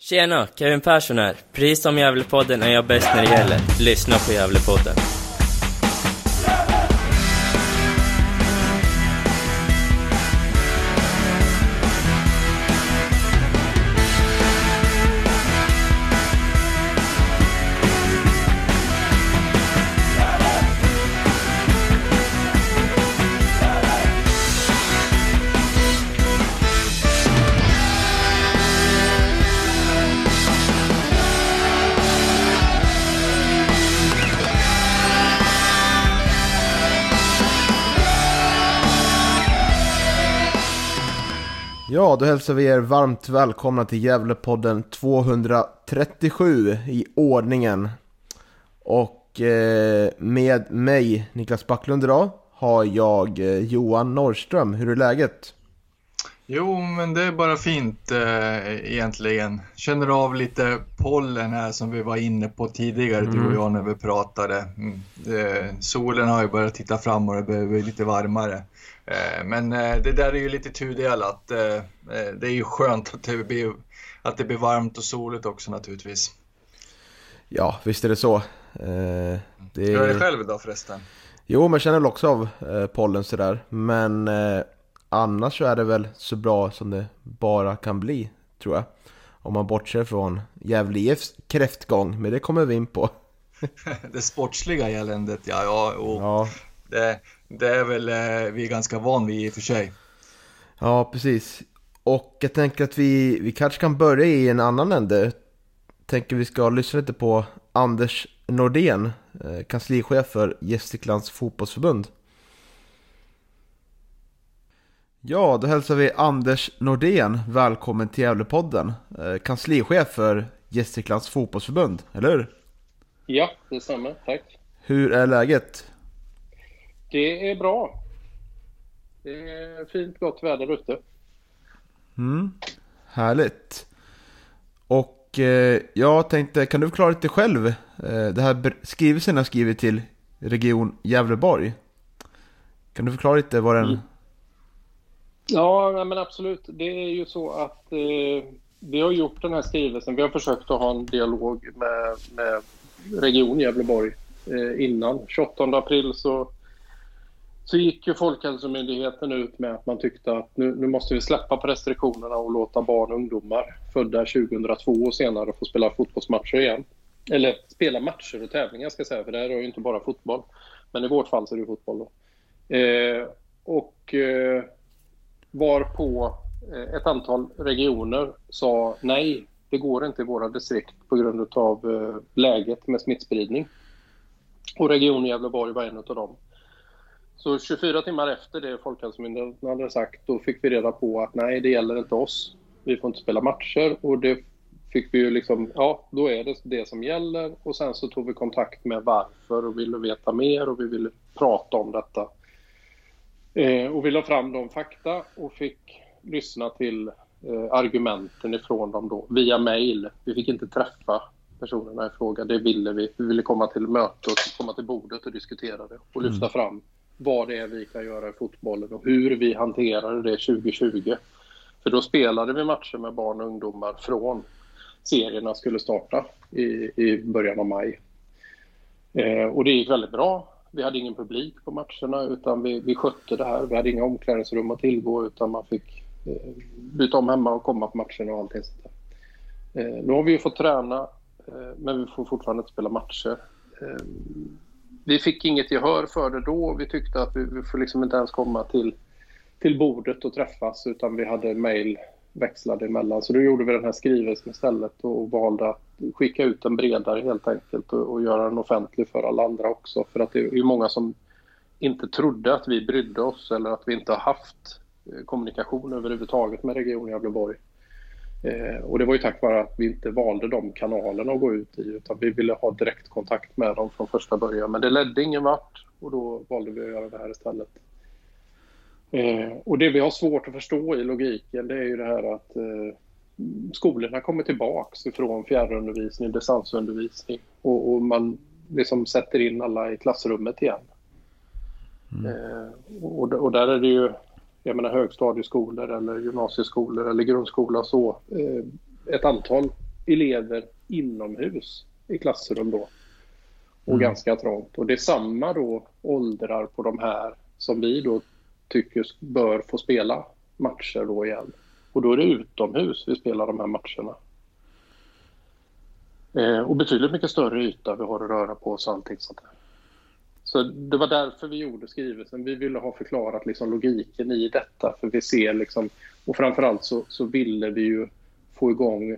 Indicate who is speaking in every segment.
Speaker 1: Tjena, Kevin Persson här. Precis som Gävlepodden är jag bäst när det gäller. Lyssna på Gävlepodden.
Speaker 2: Ja, då hälsar vi er varmt välkomna till Gävlepodden 237 i ordningen. Och eh, med mig, Niklas Backlund idag, har jag eh, Johan Norrström. Hur är läget?
Speaker 3: Jo, men det är bara fint eh, egentligen. Känner av lite pollen här som vi var inne på tidigare, mm. du och jag, när vi pratade. Mm. Eh, solen har ju börjat titta fram och det behöver bli lite varmare. Eh, men eh, det där är ju lite tudelat. Eh, det är ju skönt att det blir, att det blir varmt och soligt också naturligtvis.
Speaker 2: Ja, visst är det så.
Speaker 3: Det... Hur är det själv idag förresten?
Speaker 2: Jo, men jag känner väl också av pollen sådär. Men annars så är det väl så bra som det bara kan bli, tror jag. Om man bortser från Gävle IFs kräftgång, men det kommer vi in på.
Speaker 3: det sportsliga eländet, ja, ja, och ja. Det, det är väl eh, vi är ganska van vid i och för sig.
Speaker 2: Ja, precis. Och jag tänker att vi, vi kanske kan börja i en annan ände. Tänker vi ska lyssna lite på Anders Nordén, eh, kanslichef för Gästriklands fotbollsförbund. Ja, då hälsar vi Anders Nordén välkommen till Gävlepodden. Eh, kanslichef för Gästriklands fotbollsförbund, eller hur?
Speaker 4: Ja, detsamma. Tack.
Speaker 2: Hur är läget?
Speaker 4: Det är bra. Det är fint gott väder ute.
Speaker 2: Mm, härligt. Och eh, jag tänkte, kan du förklara lite själv? Eh, det här skrivelsen jag skrivit till Region Gävleborg. Kan du förklara lite vad den... Mm.
Speaker 4: Ja, men absolut. Det är ju så att eh, vi har gjort den här skrivelsen. Vi har försökt att ha en dialog med, med Region Gävleborg eh, innan. 28 april så så gick ju Folkhälsomyndigheten ut med att man tyckte att nu, nu måste vi släppa på restriktionerna och låta barn och ungdomar födda 2002 och senare få spela fotbollsmatcher igen. Eller spela matcher och tävlingar ska jag säga, för det här är ju inte bara fotboll. Men i vårt fall så är det fotboll då. Eh, och eh, varpå eh, ett antal regioner sa nej, det går inte i våra distrikt på grund av eh, läget med smittspridning. Och Region Gävleborg var en av dem. Så 24 timmar efter det Folkhälsomyndigheten hade sagt, då fick vi reda på att nej, det gäller inte oss. Vi får inte spela matcher och det fick vi ju liksom, ja, då är det det som gäller. Och sen så tog vi kontakt med varför och ville veta mer och vi ville prata om detta. Eh, och vi la fram de fakta och fick lyssna till eh, argumenten ifrån dem då via mail. Vi fick inte träffa personerna i fråga, det ville vi. Vi ville komma till möte och komma till bordet och diskutera det och lyfta mm. fram vad det är vi kan göra i fotbollen och hur vi hanterade det 2020. För då spelade vi matcher med barn och ungdomar från serierna skulle starta i, i början av maj. Eh, och det gick väldigt bra. Vi hade ingen publik på matcherna utan vi, vi skötte det här. Vi hade inga omklädningsrum att tillgå utan man fick eh, byta om hemma och komma på matcherna och allting sånt där. Eh, nu har vi ju fått träna eh, men vi får fortfarande inte spela matcher. Eh, vi fick inget gehör för det då. Vi tyckte att vi, vi får liksom inte ens komma till, till bordet och träffas utan vi hade mejl växlade emellan. Så då gjorde vi den här skrivelsen istället och valde att skicka ut den bredare helt enkelt och, och göra den offentlig för alla andra också. För att det är många som inte trodde att vi brydde oss eller att vi inte har haft eh, kommunikation överhuvudtaget med Region Gävleborg. Eh, och det var ju tack vare att vi inte valde de kanalerna att gå ut i utan vi ville ha direktkontakt med dem från första början. Men det ledde ingen vart och då valde vi att göra det här istället. Eh, och det vi har svårt att förstå i logiken det är ju det här att eh, skolorna kommer tillbaks ifrån fjärrundervisning, distansundervisning och, och man liksom sätter in alla i klassrummet igen. Mm. Eh, och, och där är det ju jag menar högstadieskolor eller gymnasieskolor eller grundskola så. Eh, ett antal elever inomhus i klassrum då. Och
Speaker 2: Mm.
Speaker 4: ganska trångt. Och det är samma då åldrar på de här som vi då tycker bör få spela matcher då igen. Och då är det utomhus vi spelar de här matcherna. Eh, och betydligt mycket större yta vi har att röra på oss och allting sånt där. Så det var därför vi gjorde skrivelsen. Vi ville ha förklarat liksom logiken i detta. För vi ser liksom, och framförallt så, så ville vi ju få igång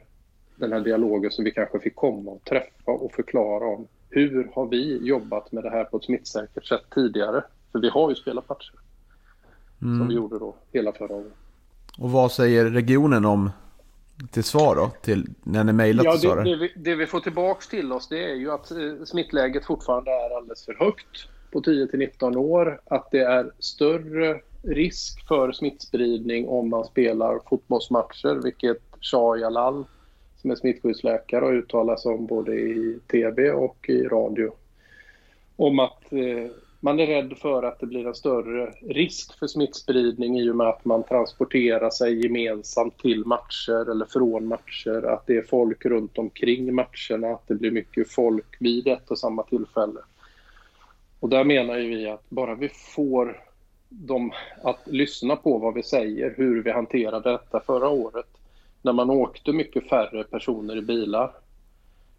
Speaker 4: den här dialogen så vi kanske fick komma och träffa och förklara om hur har vi jobbat med det här på ett smittsäkert sätt tidigare? För vi har ju spelat matcher som vi gjorde då hela förra året.
Speaker 2: Och vad säger regionen om till svar då? Till, när ni mejlat
Speaker 4: Ja,
Speaker 2: och så
Speaker 4: det, det, vi, det vi får tillbaks till oss det är ju att eh, smittläget fortfarande är alldeles för högt på 10 till 19 år. Att det är större risk för smittspridning om man spelar fotbollsmatcher, vilket Shah Jalal som är smittskyddsläkare har uttalat sig om både i tv och i radio. Om att eh, man är rädd för att det blir en större risk för smittspridning i och med att man transporterar sig gemensamt till matcher eller från matcher. Att det är folk runt omkring matcherna, att det blir mycket folk vid ett och samma tillfälle. Och där menar ju vi att bara vi får dem att lyssna på vad vi säger, hur vi hanterade detta förra året. När man åkte mycket färre personer i bilar.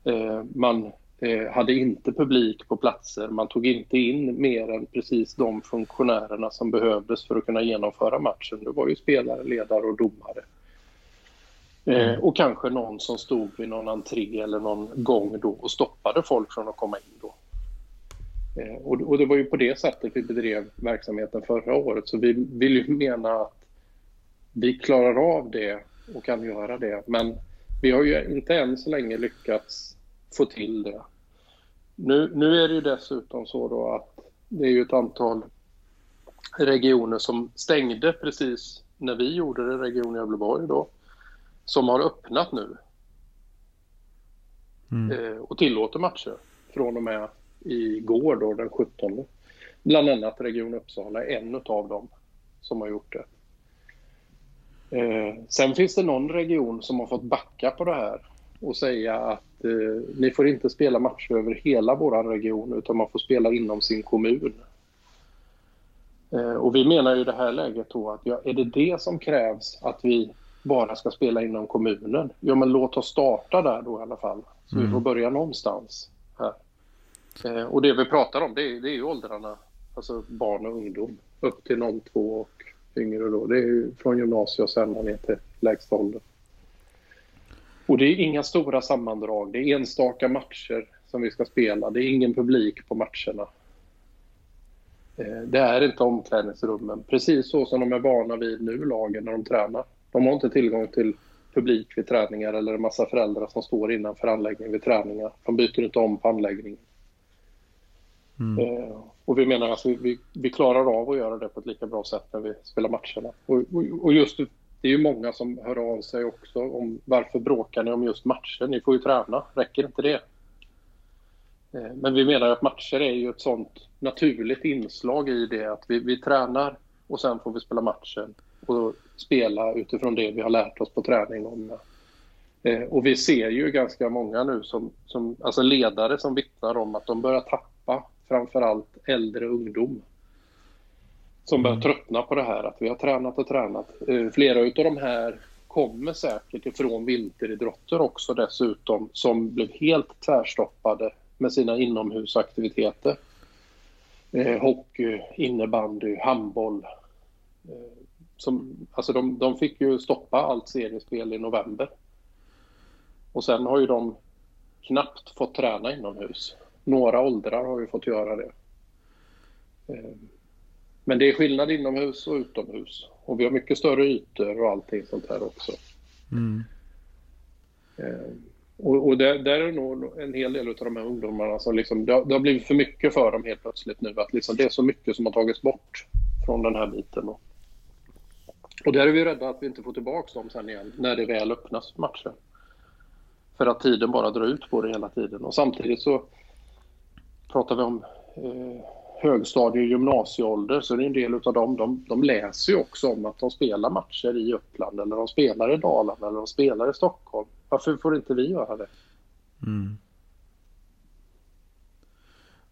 Speaker 4: Eh, man eh, hade inte publik på platser. Man tog inte in mer än precis de funktionärerna som behövdes för att kunna genomföra matchen. Det var ju spelare, ledare och domare. Eh, och kanske någon som stod vid någon entré eller någon gång då och stoppade folk från att komma in då. Eh, och, och det var ju på det sättet vi bedrev verksamheten förra året. Så vi vill ju mena att vi klarar av det och kan göra det. Men vi har ju inte än så länge lyckats få till det. Nu, nu är det ju dessutom så då att det är ju ett antal regioner som stängde precis när vi gjorde det, Region Gävleborg då, som har öppnat nu eh, och tillåter matcher från och med igår då den 17. Bland annat Region Uppsala är en av dem som har gjort det. Eh, sen finns det någon region som har fått backa på det här och säga att eh, ni får inte spela matcher över hela vår region utan man får spela inom sin kommun. Eh, och vi menar ju i det här läget då att ja, är det det som krävs att vi bara ska spela inom kommunen? Ja men låt oss starta där då i alla fall. Så vi får börja någonstans här. Eh, och det vi pratar om det är, det är ju åldrarna, alltså barn och ungdom upp till 02 och yngre då. Det är ju från gymnasiet och sen ner till lägsta ålder. Och det är inga stora sammandrag. Det är enstaka matcher som vi ska spela. Det är ingen publik på matcherna. Eh, Det är inte omklädningsrummen. Precis så som de är vana vid nu, lagen, när de tränar. De har inte tillgång till publik vid träningar eller en massa föräldrar som står innanför anläggningen vid träningar. De byter inte om på anläggningen. Eh, och vi menar att vi, vi, vi klarar av att göra det på ett lika bra sätt när vi spelar matcherna. Och, och, och just det är ju många som hör av sig också om varför bråkar ni om just matcher? Ni får ju träna, räcker inte det? Eh, men vi menar att matcher är ju ett sånt naturligt inslag i det att vi, vi tränar och sen får vi spela matchen och spela utifrån det vi har lärt oss på träning. Om, eh, och vi ser ju ganska många nu som, som alltså ledare som vittnar om att de börjar tappa framförallt äldre ungdom som börjar tröttna på det här att vi har tränat och tränat. Eh, Flera utav de här kommer säkert ifrån vinteridrotter också dessutom som blev helt tvärstoppade med sina inomhusaktiviteter. Eh, hockey, innebandy, handboll. Eh, som, alltså de, de fick ju stoppa allt seriespel i november. Och sen har ju de knappt fått träna inomhus. Några åldrar har ju fått göra det. Eh, Men det är skillnad inomhus och utomhus. Och vi har mycket större ytor och allting sånt här också. Eh, Och, och där, där är nog en hel del av de här ungdomarna som liksom, det har, det har blivit för mycket för dem helt plötsligt nu. Att liksom det är så mycket som har tagits bort från den här biten. Och, och där är vi rädda att vi inte får tillbaka dem sen igen när det väl öppnas matcher. För att tiden bara drar ut på det hela tiden. Och samtidigt så pratar vi om eh, högstadie och gymnasieålder så är det en del av dem, de, de läser ju också om att de spelar matcher i Uppland eller de spelar i Dalarna eller de spelar i Stockholm. Varför får inte vi göra det?
Speaker 2: Mm.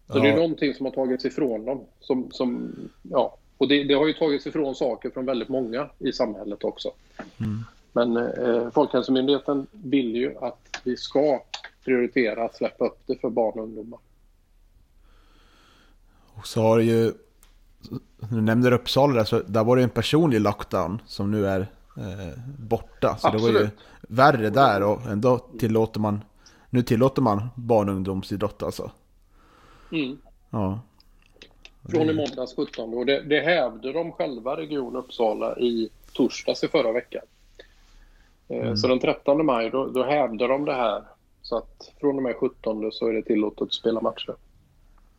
Speaker 4: Så det är någonting som har tagits ifrån dem. Som, som, ja. Och det, det har ju tagits ifrån saker från väldigt många i samhället också.
Speaker 2: Mm.
Speaker 4: Men eh, Folkhälsomyndigheten vill ju att vi ska prioritera att släppa upp det för barn och ungdomar.
Speaker 2: Och så har det ju, du nämnde Uppsala där, så där var det en personlig lockdown som nu är eh, borta. Så
Speaker 4: Absolut.
Speaker 2: det var ju värre där och ändå tillåter man, nu tillåter man barn och ungdomsidrott alltså.
Speaker 4: Mm.
Speaker 2: Ja.
Speaker 4: Från i måndags 17 och det, det hävde de själva, Region Uppsala, i torsdags i förra veckan. Eh, Så den 13 maj då, då hävde de det här. Så att från och med 17 så är det tillåtet att spela matcher.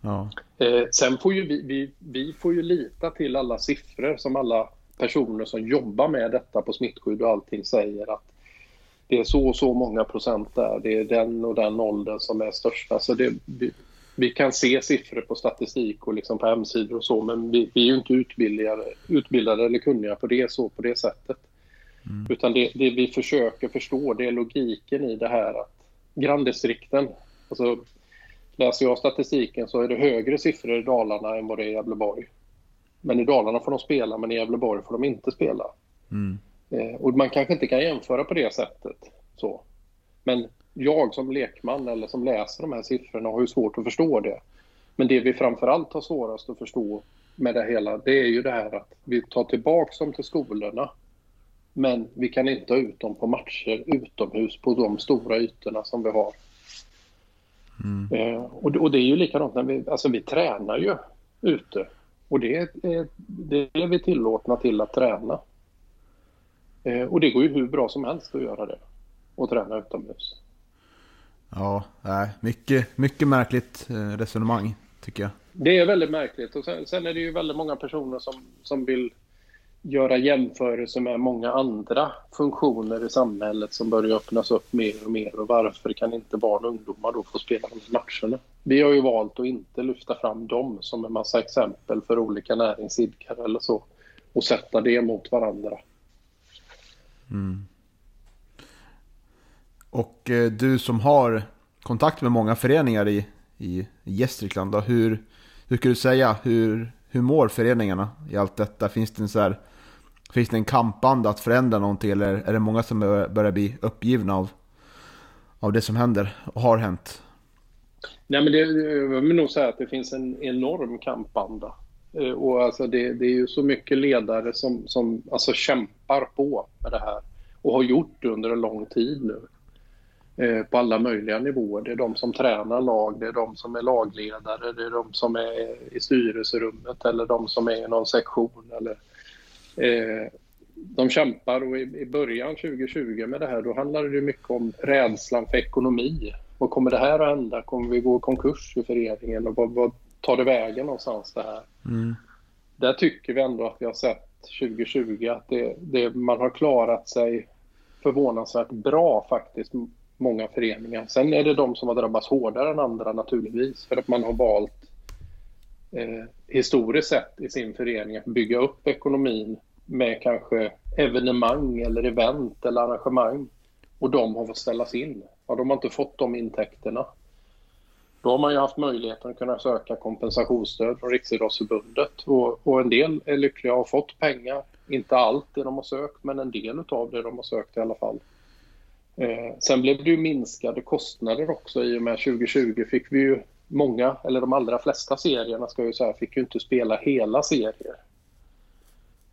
Speaker 2: Ja.
Speaker 4: Eh, sen får ju vi, vi, vi får ju lita till alla siffror som alla personer som jobbar med detta på smittskydd och allting säger att det är så och så många procent där. Det är den och den åldern som är största. Så det, vi, vi kan se siffror på statistik och liksom på hemsidor och så men vi, vi är ju inte utbildade, utbildade eller kunniga på det så på det sättet. Utan det, det vi försöker förstå det är logiken i det här att granndistrikten, alltså läser jag statistiken så är det högre siffror i Dalarna än vad det är i Gävleborg. Men i Dalarna får de spela, men i Gävleborg får de inte spela.
Speaker 2: Mm.
Speaker 4: Eh, och man kanske inte kan jämföra på det sättet. Så. Men jag som lekman eller som läser de här siffrorna har ju svårt att förstå det. Men det vi framförallt har svårast att förstå med det hela, det är ju det här att vi tar tillbaks dem till skolorna. Men vi kan inte ha ut dem på matcher utomhus på de stora ytorna som vi har. Eh, och, det- och det är ju likadant när vi, alltså vi tränar ju ute. Och det är, det är vi tillåtna till att träna. Eh, och det går ju hur bra som helst att göra det. Och träna utomhus.
Speaker 2: Ja, nej, mycket, mycket märkligt eh, resonemang tycker jag.
Speaker 4: Det är väldigt märkligt. Och sen, sen är det ju väldigt många personer som, som vill göra jämförelser med många andra funktioner i samhället som börjar öppnas upp mer och mer. Och varför kan inte barn och ungdomar då få spela de här matcherna? Vi har ju valt att inte lyfta fram dem som en massa exempel för olika näringsidkare eller så. Och sätta det mot varandra. Mm.
Speaker 2: Och eh, du som har kontakt med många föreningar i, i Gästrikland, då, hur, hur kan du säga, hur, hur mår föreningarna i allt detta? Finns det en, så här, finns det en kampanda att förändra någonting eller är det många som börjar bli uppgivna av, av det som händer och har hänt?
Speaker 4: Nej, men det, jag vill nog säga att det finns en enorm kampanda. Eh, och alltså det, det är ju så mycket ledare som, som alltså kämpar på med det här och har gjort det under en lång tid nu. Eh, på alla möjliga nivåer. Det är de som tränar lag, det är de som är lagledare, det är de som är i styrelserummet eller de som är i någon sektion. Eller, de kämpar och i, i början 2020 med det här då handlade det mycket om rädslan för ekonomi. Vad kommer det här att hända? Kommer vi gå i konkurs i föreningen? Och vad, vad tar det vägen någonstans det här? Där tycker vi ändå att vi har sett 2020 att det, det, man har klarat sig förvånansvärt bra faktiskt, många föreningar. Sen är det de som har drabbats hårdare än andra naturligtvis för att man har valt eh, historiskt sett i sin förening att bygga upp ekonomin med kanske evenemang eller event eller arrangemang och de har fått ställas in. Ja, de har inte fått de intäkterna. Då har man ju haft möjligheten att kunna söka kompensationsstöd från Riksidrottsförbundet och, och en del är lyckliga och har fått pengar. Inte allt det de har sökt, men en del av det de har sökt i alla fall. Eh, sen blev det ju minskade kostnader också i och med 2020 fick vi ju många, eller de allra flesta serierna ska jag ju säga, fick ju inte spela hela serier.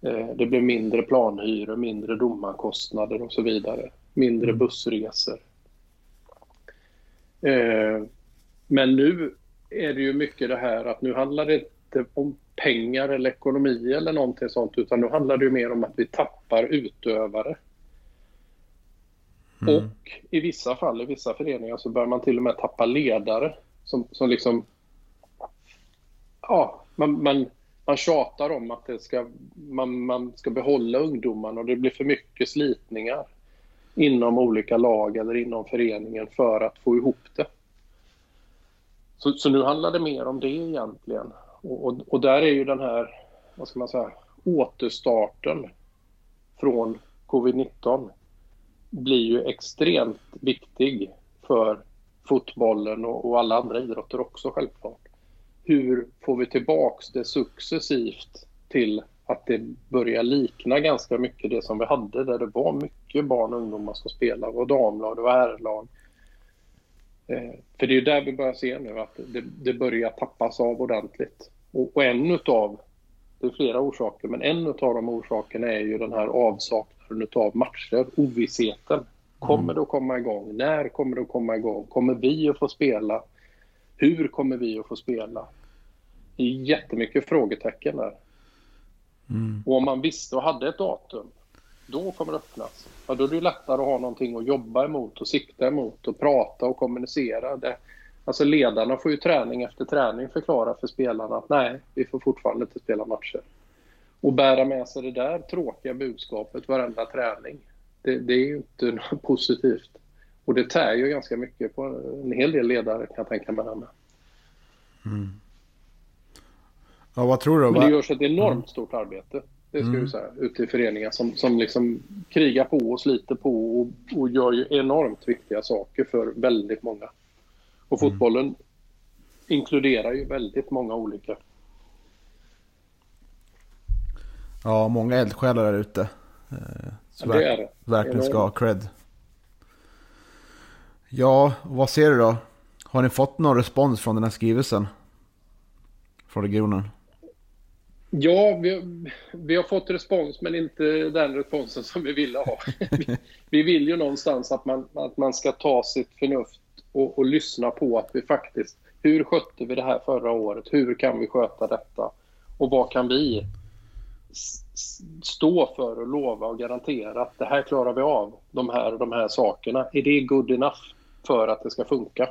Speaker 4: Eh, det blev mindre planhyror, mindre domarkostnader och så vidare. Mindre bussresor. Eh, men nu är det ju mycket det här att nu handlar det inte om pengar eller ekonomi eller någonting sånt utan nu handlar det ju mer om att vi tappar utövare. Och i vissa fall, i vissa föreningar så bör man till och med tappa ledare som, som liksom ja, man, man, man tjatar om att det ska, man, man ska behålla ungdomarna och det blir för mycket slitningar inom olika lag eller inom föreningen för att få ihop det. Så, så nu handlar det mer om det egentligen. Och, och, och där är ju den här, vad ska man säga, återstarten från covid-19 blir ju extremt viktig för fotbollen och, och alla andra idrotter också självklart. Hur får vi tillbaks det successivt till att det börjar likna ganska mycket det som vi hade där det var mycket barn och ungdomar som spelade. Var damlag, var herrlag. Eh, för det är ju där vi börjar se nu att det, det börjar tappas av ordentligt. Och, och en utav, det är flera orsaker, men en utav de orsakerna är ju den här avsaknaden utav matcher, ovissheten. Kommer det att komma igång? När kommer det att komma igång? Kommer vi att få spela? Hur kommer vi att få spela? Det är jättemycket frågetecken där. Mm. Och om man visste och hade ett datum, då kommer det öppnas. Ja, då är det lättare att ha någonting att jobba emot och sikta emot och prata och kommunicera. Det, alltså ledarna får ju träning efter träning förklara för spelarna att nej, vi får fortfarande inte spela matcher. Och bära med sig det där tråkiga budskapet varenda träning, det, det är ju inte något positivt. Och det tär ju ganska mycket på en hel del ledare kan jag tänka mig. Mm.
Speaker 2: Ja, vad tror du?
Speaker 4: Men det görs ett enormt mm. stort arbete. Det ska mm. jag säga, ute i föreningar som, som liksom krigar på och sliter på och, och gör ju enormt viktiga saker för väldigt många. Och mm. fotbollen mm. inkluderar ju väldigt många olika.
Speaker 2: Ja, många eldsjälar där ute. Eh,
Speaker 4: ja, det är det.
Speaker 2: Verkligen ska ha cred. Ja, vad ser du då? Har ni fått någon respons från den här skrivelsen? Från regionen?
Speaker 4: Ja, vi, vi, har fått respons men inte den responsen som vi ville ha. vi, vi, vill ju någonstans att man, att man ska ta sitt förnuft och, och lyssna på att vi faktiskt, hur skötte vi det här förra året? Hur kan vi sköta detta? Och vad kan vi stå för och lova och garantera att det här klarar vi av, de här de här sakerna. Är det good enough för att det ska funka?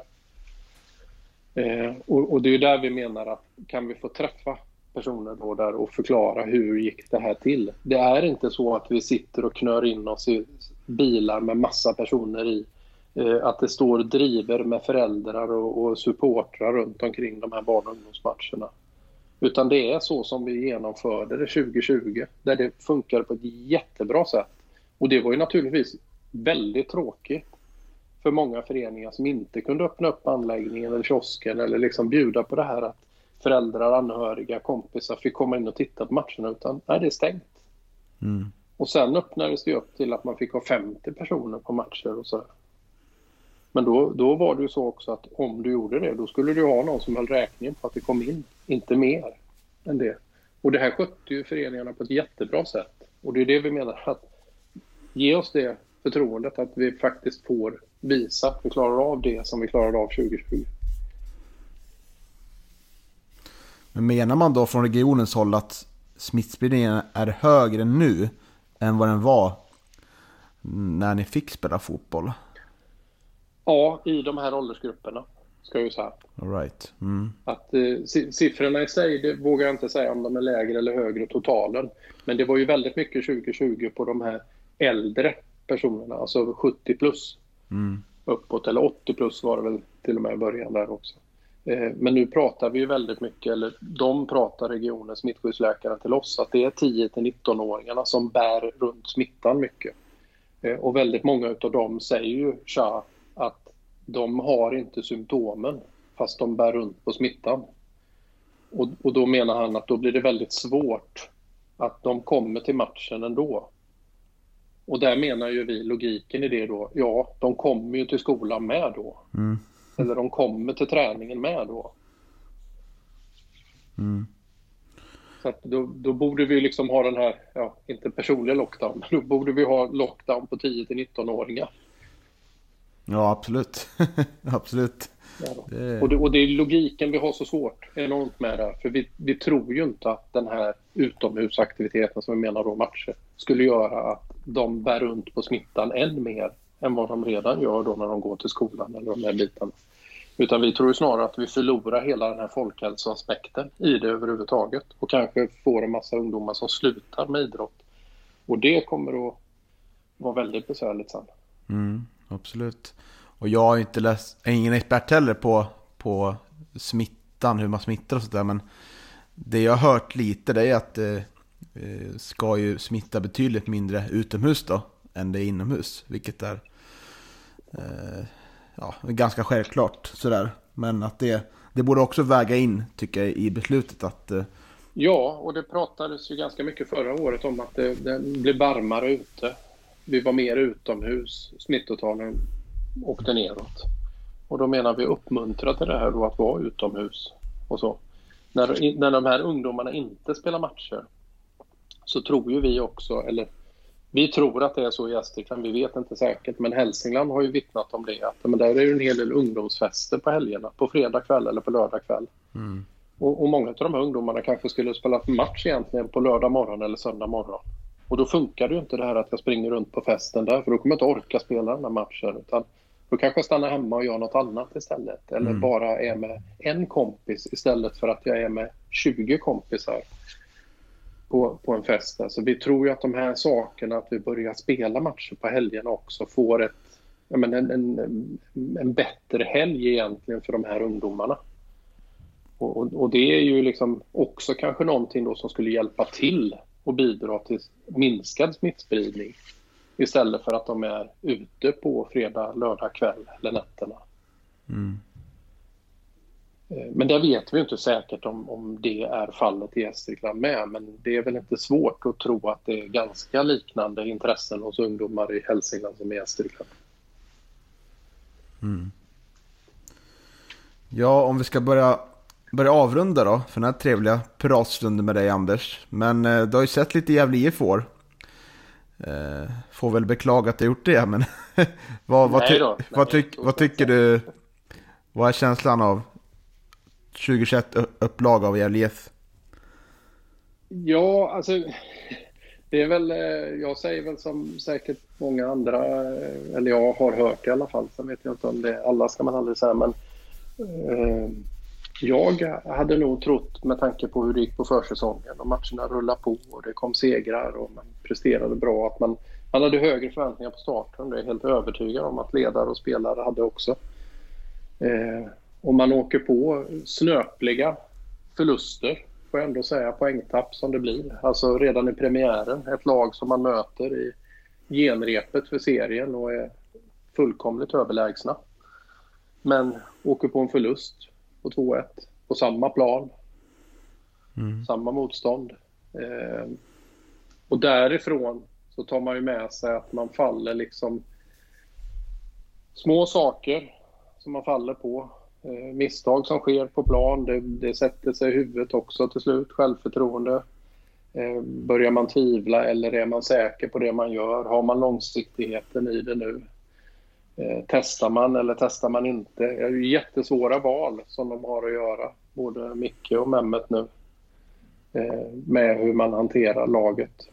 Speaker 4: Eh, och, och, det är där vi menar att kan vi få träffa personer då där och förklara hur gick det här till. Det är inte så att vi sitter och knör in oss i bilar med massa personer i. Eh, att det står driver med föräldrar och, och supportrar runt omkring de här barn och ungdomsmatcherna. Utan det är så som vi genomförde det 2020, där det funkar på ett jättebra sätt. Och det var ju naturligtvis väldigt tråkigt för många föreningar som inte kunde öppna upp anläggningen eller kiosken eller liksom bjuda på det här att föräldrar, anhöriga, kompisar fick komma in och titta på matcherna utan nej, det är stängt. Mm. Och sen öppnades det upp till att man fick ha 50 personer på matcher och så. Men då, då var det ju så också att om du gjorde det, då skulle du ha någon som höll räkningen på att det kom in, inte mer än det. Och det här skötte ju föreningarna på ett jättebra sätt. Och det är det vi menar att ge oss det förtroendet att vi faktiskt får visa att vi klarar av det som vi klarade av 2020.
Speaker 2: Men menar man då från regionens håll att smittspridningen är högre nu än vad den var när ni fick spela fotboll?
Speaker 4: Ja, i de här åldersgrupperna ska jag säga.
Speaker 2: All right. Mm.
Speaker 4: Att, eh, siffrorna i sig, det vågar jag inte säga om de är lägre eller högre totalen. Men det var ju väldigt mycket 2020 på de här äldre personerna, alltså 70 plus. Mm. Uppåt, eller 80 plus var det väl till och med i början där också. Eh, men nu pratar vi ju väldigt mycket, eller de pratar regionen, smittskyddsläkaren till oss, att det är 10 till 19-åringarna som bär runt smittan mycket. Eh, och väldigt många av dem säger ju, tja, att de har inte symptomen fast de bär runt på smittan. Och, och då menar han att då blir det väldigt svårt att de kommer till matchen ändå. Och där menar ju vi logiken i det då, ja, de kommer ju till skolan med då. Mm. Eller de kommer till träningen med då. Mm. Så då, då, borde vi liksom ha den här, ja, inte personliga lockdown, men då borde vi ha lockdown på 10 till 19-åringar.
Speaker 2: Ja, absolut. absolut.
Speaker 4: Ja. Det... Och, det, och det är logiken vi har så svårt enormt med det. För vi, vi tror ju inte att den här utomhusaktiviteten som vi menar då matcher skulle göra att de bär runt på smittan än mer än vad de redan gör då när de går till skolan eller de här bitarna. Utan vi tror snarare att vi förlorar hela den här folkhälsoaspekten i det överhuvudtaget och kanske får en massa ungdomar som slutar med idrott. Och det kommer att vara väldigt besvärligt sen.
Speaker 2: Mm, absolut. Och jag är, inte läst, är ingen expert heller på, på smittan, hur man smittar och sådär, men det jag har hört lite det är att eh, Eh, ska ju smitta betydligt mindre utomhus då än det är inomhus. Vilket är eh, ja, ganska självklart sådär. Men att det, det borde också väga in, tycker jag, i beslutet att... Eh...
Speaker 4: Ja, och det pratades ju ganska mycket förra året om att det, det blev varmare ute. Vi var mer utomhus, smittotalen åkte neråt. Och då menar vi uppmuntra till det här då att vara utomhus och så. När, när de här ungdomarna inte spelar matcher så tror ju vi också, eller vi tror att det är så i Gästrikland, vi vet inte säkert, men Hälsingland har ju vittnat om det. Att, men där är det en hel del ungdomsfester på helgerna, på fredag kväll eller på lördag kväll. Mm. Och, och, många av de här ungdomarna kanske skulle spela match egentligen på lördag morgon eller söndag morgon. Och då funkar det ju inte det här att jag springer runt på festen där, för då kommer jag inte orka spela den här matchen. Utan då kanske jag stannar hemma och gör något annat istället. Eller mm. bara är med en kompis istället för att jag är med 20 kompisar på, på en fest. Alltså vi tror ju att de här sakerna, att vi börjar spela matcher på helgerna också, får ett, men en, en, en bättre helg egentligen för de här ungdomarna. Och, och, och, det är ju liksom också kanske någonting då som skulle hjälpa till och bidra till minskad smittspridning istället för att de är ute på fredag, lördag kväll eller nätterna. Mm. Eh, men det vet vi inte säkert om, om det är fallet i Gästrikland med. Men det är väl inte svårt att tro att det är ganska liknande intressen hos ungdomar i Hälsingland som i Gästrikland.
Speaker 2: Mm. Ja, om vi ska börja, börja avrunda då för den här trevliga piratstunden med dig Anders. Men eh, du har ju sett lite Gävle IF år. Eh, får väl beklaga att du gjort det, men vad, vad, ty vad, tyck vad tycker du? Vad är känslan av 2021 upplaga av Gävle IF?
Speaker 4: Ja, alltså det är väl, eh, jag säger väl som säkert många andra, eh, eller jag har hört i alla fall, sen vet jag inte om det, alla ska man aldrig säga, men eh, jag hade nog trott med tanke på hur det gick på försäsongen och matcherna rullade på och det kom segrar och man presterade bra att man, man hade högre förväntningar på starten. Det är jag helt övertygad om att ledare och spelare hade också. Eh, och man åker på snöpliga förluster, får jag ändå säga, poängtapp som det blir. Alltså redan i premiären, ett lag som man möter i genrepet för serien och är fullkomligt överlägsna. Men åker på en förlust på 2-1 på samma plan. Mm. Samma motstånd. Eh, och därifrån så tar man ju med sig att man faller liksom små saker som man faller på. Eh, misstag som sker på plan, det, det, sätter sig i huvudet också till slut, självförtroende. Eh, börjar man tvivla eller är man säker på det man gör? Har man långsiktigheten i det nu? Eh, testar man eller testar man inte? Det är ju jättesvåra val som de har att göra, både Micke och Mehmet nu. Med hur man hanterar laget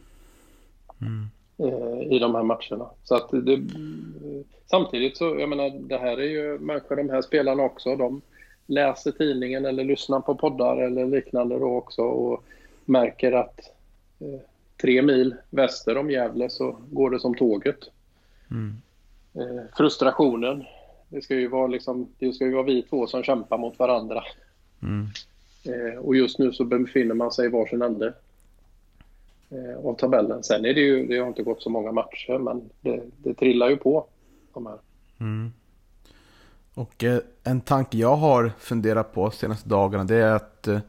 Speaker 4: mm eh, i de här matcherna. Så att det, samtidigt så, jag menar, det här är ju människor, de här spelarna också. De läser tidningen eller lyssnar på poddar eller liknande då också och märker att eh, tre mil väster om Gävle så går det som tåget. Mm eh, frustrationen. Det ska, ju vara liksom, det ska ju vara vi två som kämpar mot varandra. Mm. Eh, och just nu så befinner man sig i varsin ände eh, av tabellen. Sen är det ju, det har inte gått så många matcher men det, det trillar ju på de här. Mm.
Speaker 2: Och eh, en tanke jag har funderat på senaste dagarna det är att eh,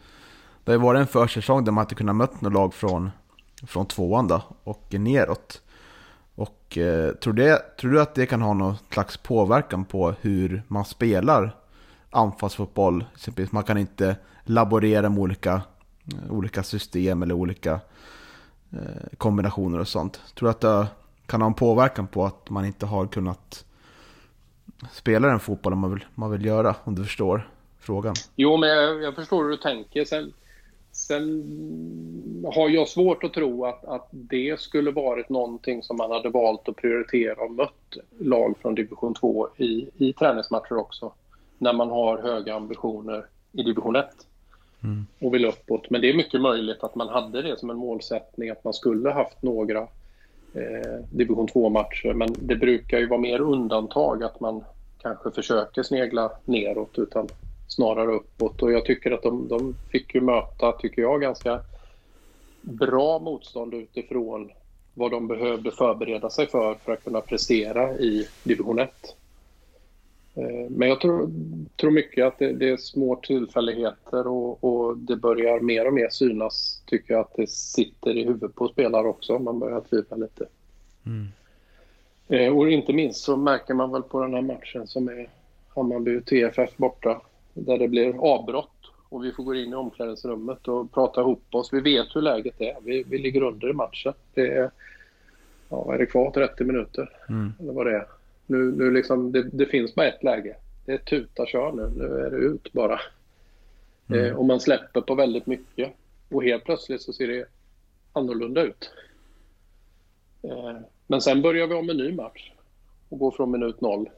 Speaker 2: det har varit en försäsong där man inte kunnat möta något lag från, från tvåan då, och neråt. Och eh, tror, det, tror du att det kan ha någon slags påverkan på hur man spelar anfallsfotboll? Exempelvis man kan inte laborera med olika, eh, olika system eller olika eh, Eh, kombinationer och sånt. Tror du att det kan ha en påverkan på att man inte har kunnat spela den fotbollen man vill, man vill göra? Om du förstår frågan.
Speaker 4: Jo, men jag, jag förstår hur du tänker. Sen, Sen har jag svårt att tro att, att det skulle varit någonting som man hade valt att prioritera och mött lag från division 2 i, i träningsmatcher också. När man har höga ambitioner i division 1 mm. och vill uppåt. Men det är mycket möjligt att man hade det som en målsättning att man skulle haft några eh, division 2-matcher. Men det brukar ju vara mer undantag att man kanske försöker snegla neråt utan snarare uppåt. Och jag tycker att de, de fick ju möta, tycker jag, ganska bra motstånd utifrån vad de behövde förbereda sig för för att kunna prestera i division 1. Eh, men jag tror, tror mycket att det, det är små tillfälligheter och, och, det börjar mer och mer synas, tycker jag, att det sitter i huvudet på spelare också. Man börjar tvivla lite. Mm. Eh, och inte minst så märker man väl på den här matchen som är Hammarby TFF borta, där det blir avbrott och vi får gå in i omklädningsrummet och prata ihop oss. Vi vet hur läget är. Vi, vi ligger under i matchen. Det är, ja, vad är det kvar? 30 minuter? Mm. Eller vad det är. Nu, nu liksom, det, det, finns bara ett läge. Det är tuta kör nu. Nu är det ut bara. Mm. Eh, och man släpper på väldigt mycket. Och helt plötsligt så ser det annorlunda ut. Eh, men sen börjar vi om en ny match och går från minut noll.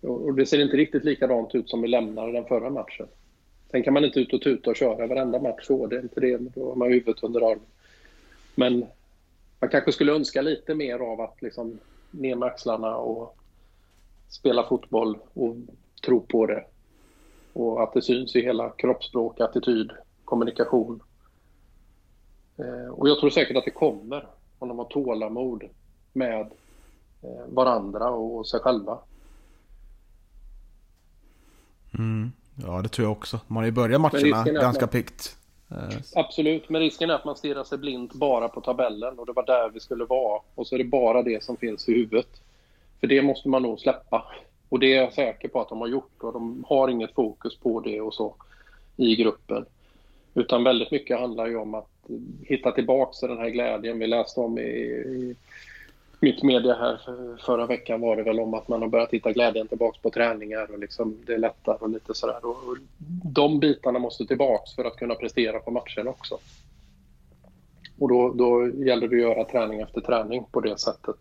Speaker 4: Och det ser inte riktigt likadant ut som vi lämnade den förra matchen. Sen kan man inte ut och tuta och köra varenda match så, det är inte det. Då har man huvudet under armen. Men man kanske skulle önska lite mer av att liksom ner med axlarna och spela fotboll och tro på det. Och att det syns i hela kroppsspråk, attityd, kommunikation. Eh, och jag tror säkert att det kommer om de har tålamod med eh, varandra och sig själva.
Speaker 2: Mm. Ja, det tror jag också. Man har ju börjat matcherna ganska man... piggt.
Speaker 4: Eh, Absolut, men risken är att man stirrar sig blint bara på tabellen och det var där vi skulle vara. Och så är det bara det som finns i huvudet. För det måste man nog släppa. Och det är jag säker på att de har gjort och de har inget fokus på det och så i gruppen. Utan väldigt mycket handlar ju om att hitta tillbaks till den här glädjen vi läste om i, i mitt media här förra veckan var det väl om att man har börjat hitta glädjen tillbaks på träningar och liksom det är lättare och lite sådär. Och de bitarna måste tillbaks för att kunna prestera på matchen också. Och då, då gäller det att göra träning efter träning på det sättet.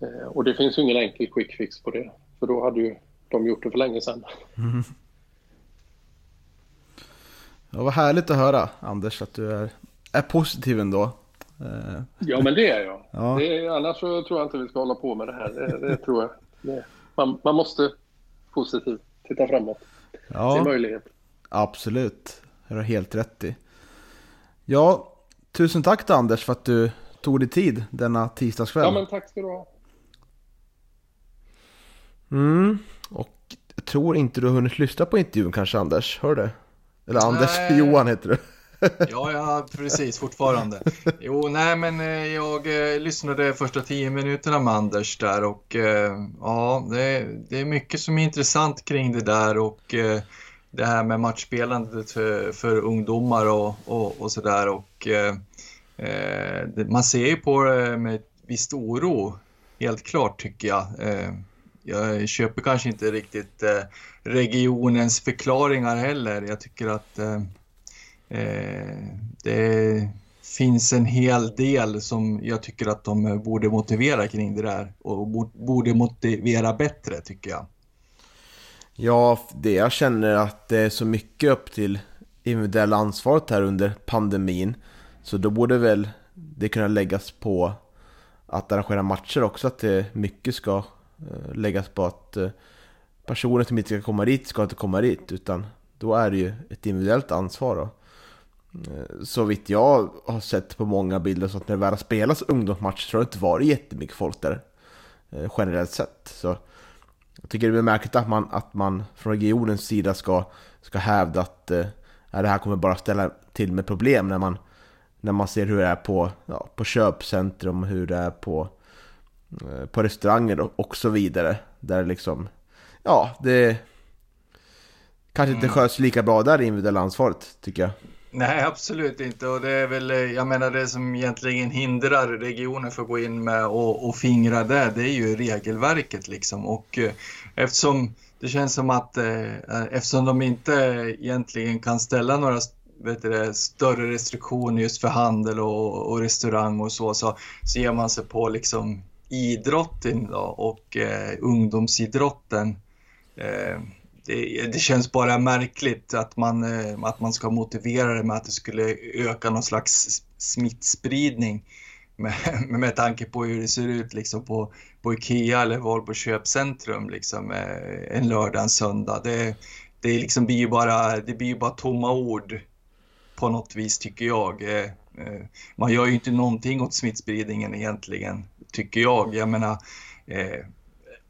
Speaker 4: Eh, och det finns ju ingen enkel quick fix på det. För då hade ju de gjort det för länge sedan. Mm.
Speaker 2: Ja, vad härligt att höra Anders att du är, är positiv ändå.
Speaker 4: Eh, ja, men det är jag. Ja. Det är, annars så tror jag inte vi ska hålla på med det här. Det, det tror jag. Det, man, man, måste positivt titta framåt. Ja. Se möjlighet.
Speaker 2: Absolut. Det har helt rätt i. Ja, tusen tack då, Anders för att du tog dig tid denna tisdagskväll.
Speaker 4: Ja, men tack ska du ha.
Speaker 2: Mm, och jag tror inte du har hunnit lyssna på intervjun kanske Anders, hör du det? Eller Anders nej. Johan heter du
Speaker 3: ja, ja, precis, fortfarande. Jo, nej, men eh, jag eh, lyssnade första tio minuterna med Anders där och eh, ja, det, det, är mycket som är intressant kring det där och det här med matchspelandet för, för ungdomar och, och, och sådär och eh, man ser ju på det med viss oro, helt klart tycker jag. jag köper kanske inte riktigt regionens förklaringar heller. Jag tycker att Eh, Eh, det finns en hel del som jag tycker att de borde motivera kring det där och borde motivera bättre tycker jag.
Speaker 2: Ja, det jag känner att det är så mycket upp till individuella ansvaret här under pandemin. Så då borde väl det kunna läggas på att arrangera matcher också, att det mycket ska eh, läggas på att eh, personer som inte ska komma dit ska inte komma dit, utan då är det ju ett individuellt ansvar. Då. Eh, så vitt jag har sett på många bilder så att när det väl har spelats ungdomsmatcher så har det inte varit jättemycket folk där eh, generellt sett. Så jag tycker det är märkligt att man, att man från regionens sida ska, ska hävda att eh, det här kommer bara ställa till med problem när man, när man ser hur det är på, ja, på köpcentrum, hur det är på, eh, på restauranger och, och så vidare. Där liksom, ja, det kanske inte mm. sköts lika bra där i individuella ansvaret tycker jag.
Speaker 3: Nej, absolut inte. Och det är väl, eh, jag menar det som egentligen hindrar regionen för att gå in med och, och fingra det, det är ju regelverket liksom. Och eh, eftersom det känns som att eh, eh eftersom de inte egentligen kan ställa några vet du, större restriktioner just för handel och, och restaurang och så, så, så ger man sig på liksom idrotten då, och eh, ungdomsidrotten. Eh, det, det, känns bara märkligt att man, eh, att man ska motivera det med att det skulle öka någon slags smittspridning med, med tanke på hur det ser ut liksom på, på Ikea eller Volvo köpcentrum liksom, eh, en lördag, en söndag. Det, det, liksom blir bara, det blir bara tomma ord på något vis tycker jag. Eh, man gör ju inte någonting åt smittspridningen egentligen, tycker jag. Jag menar,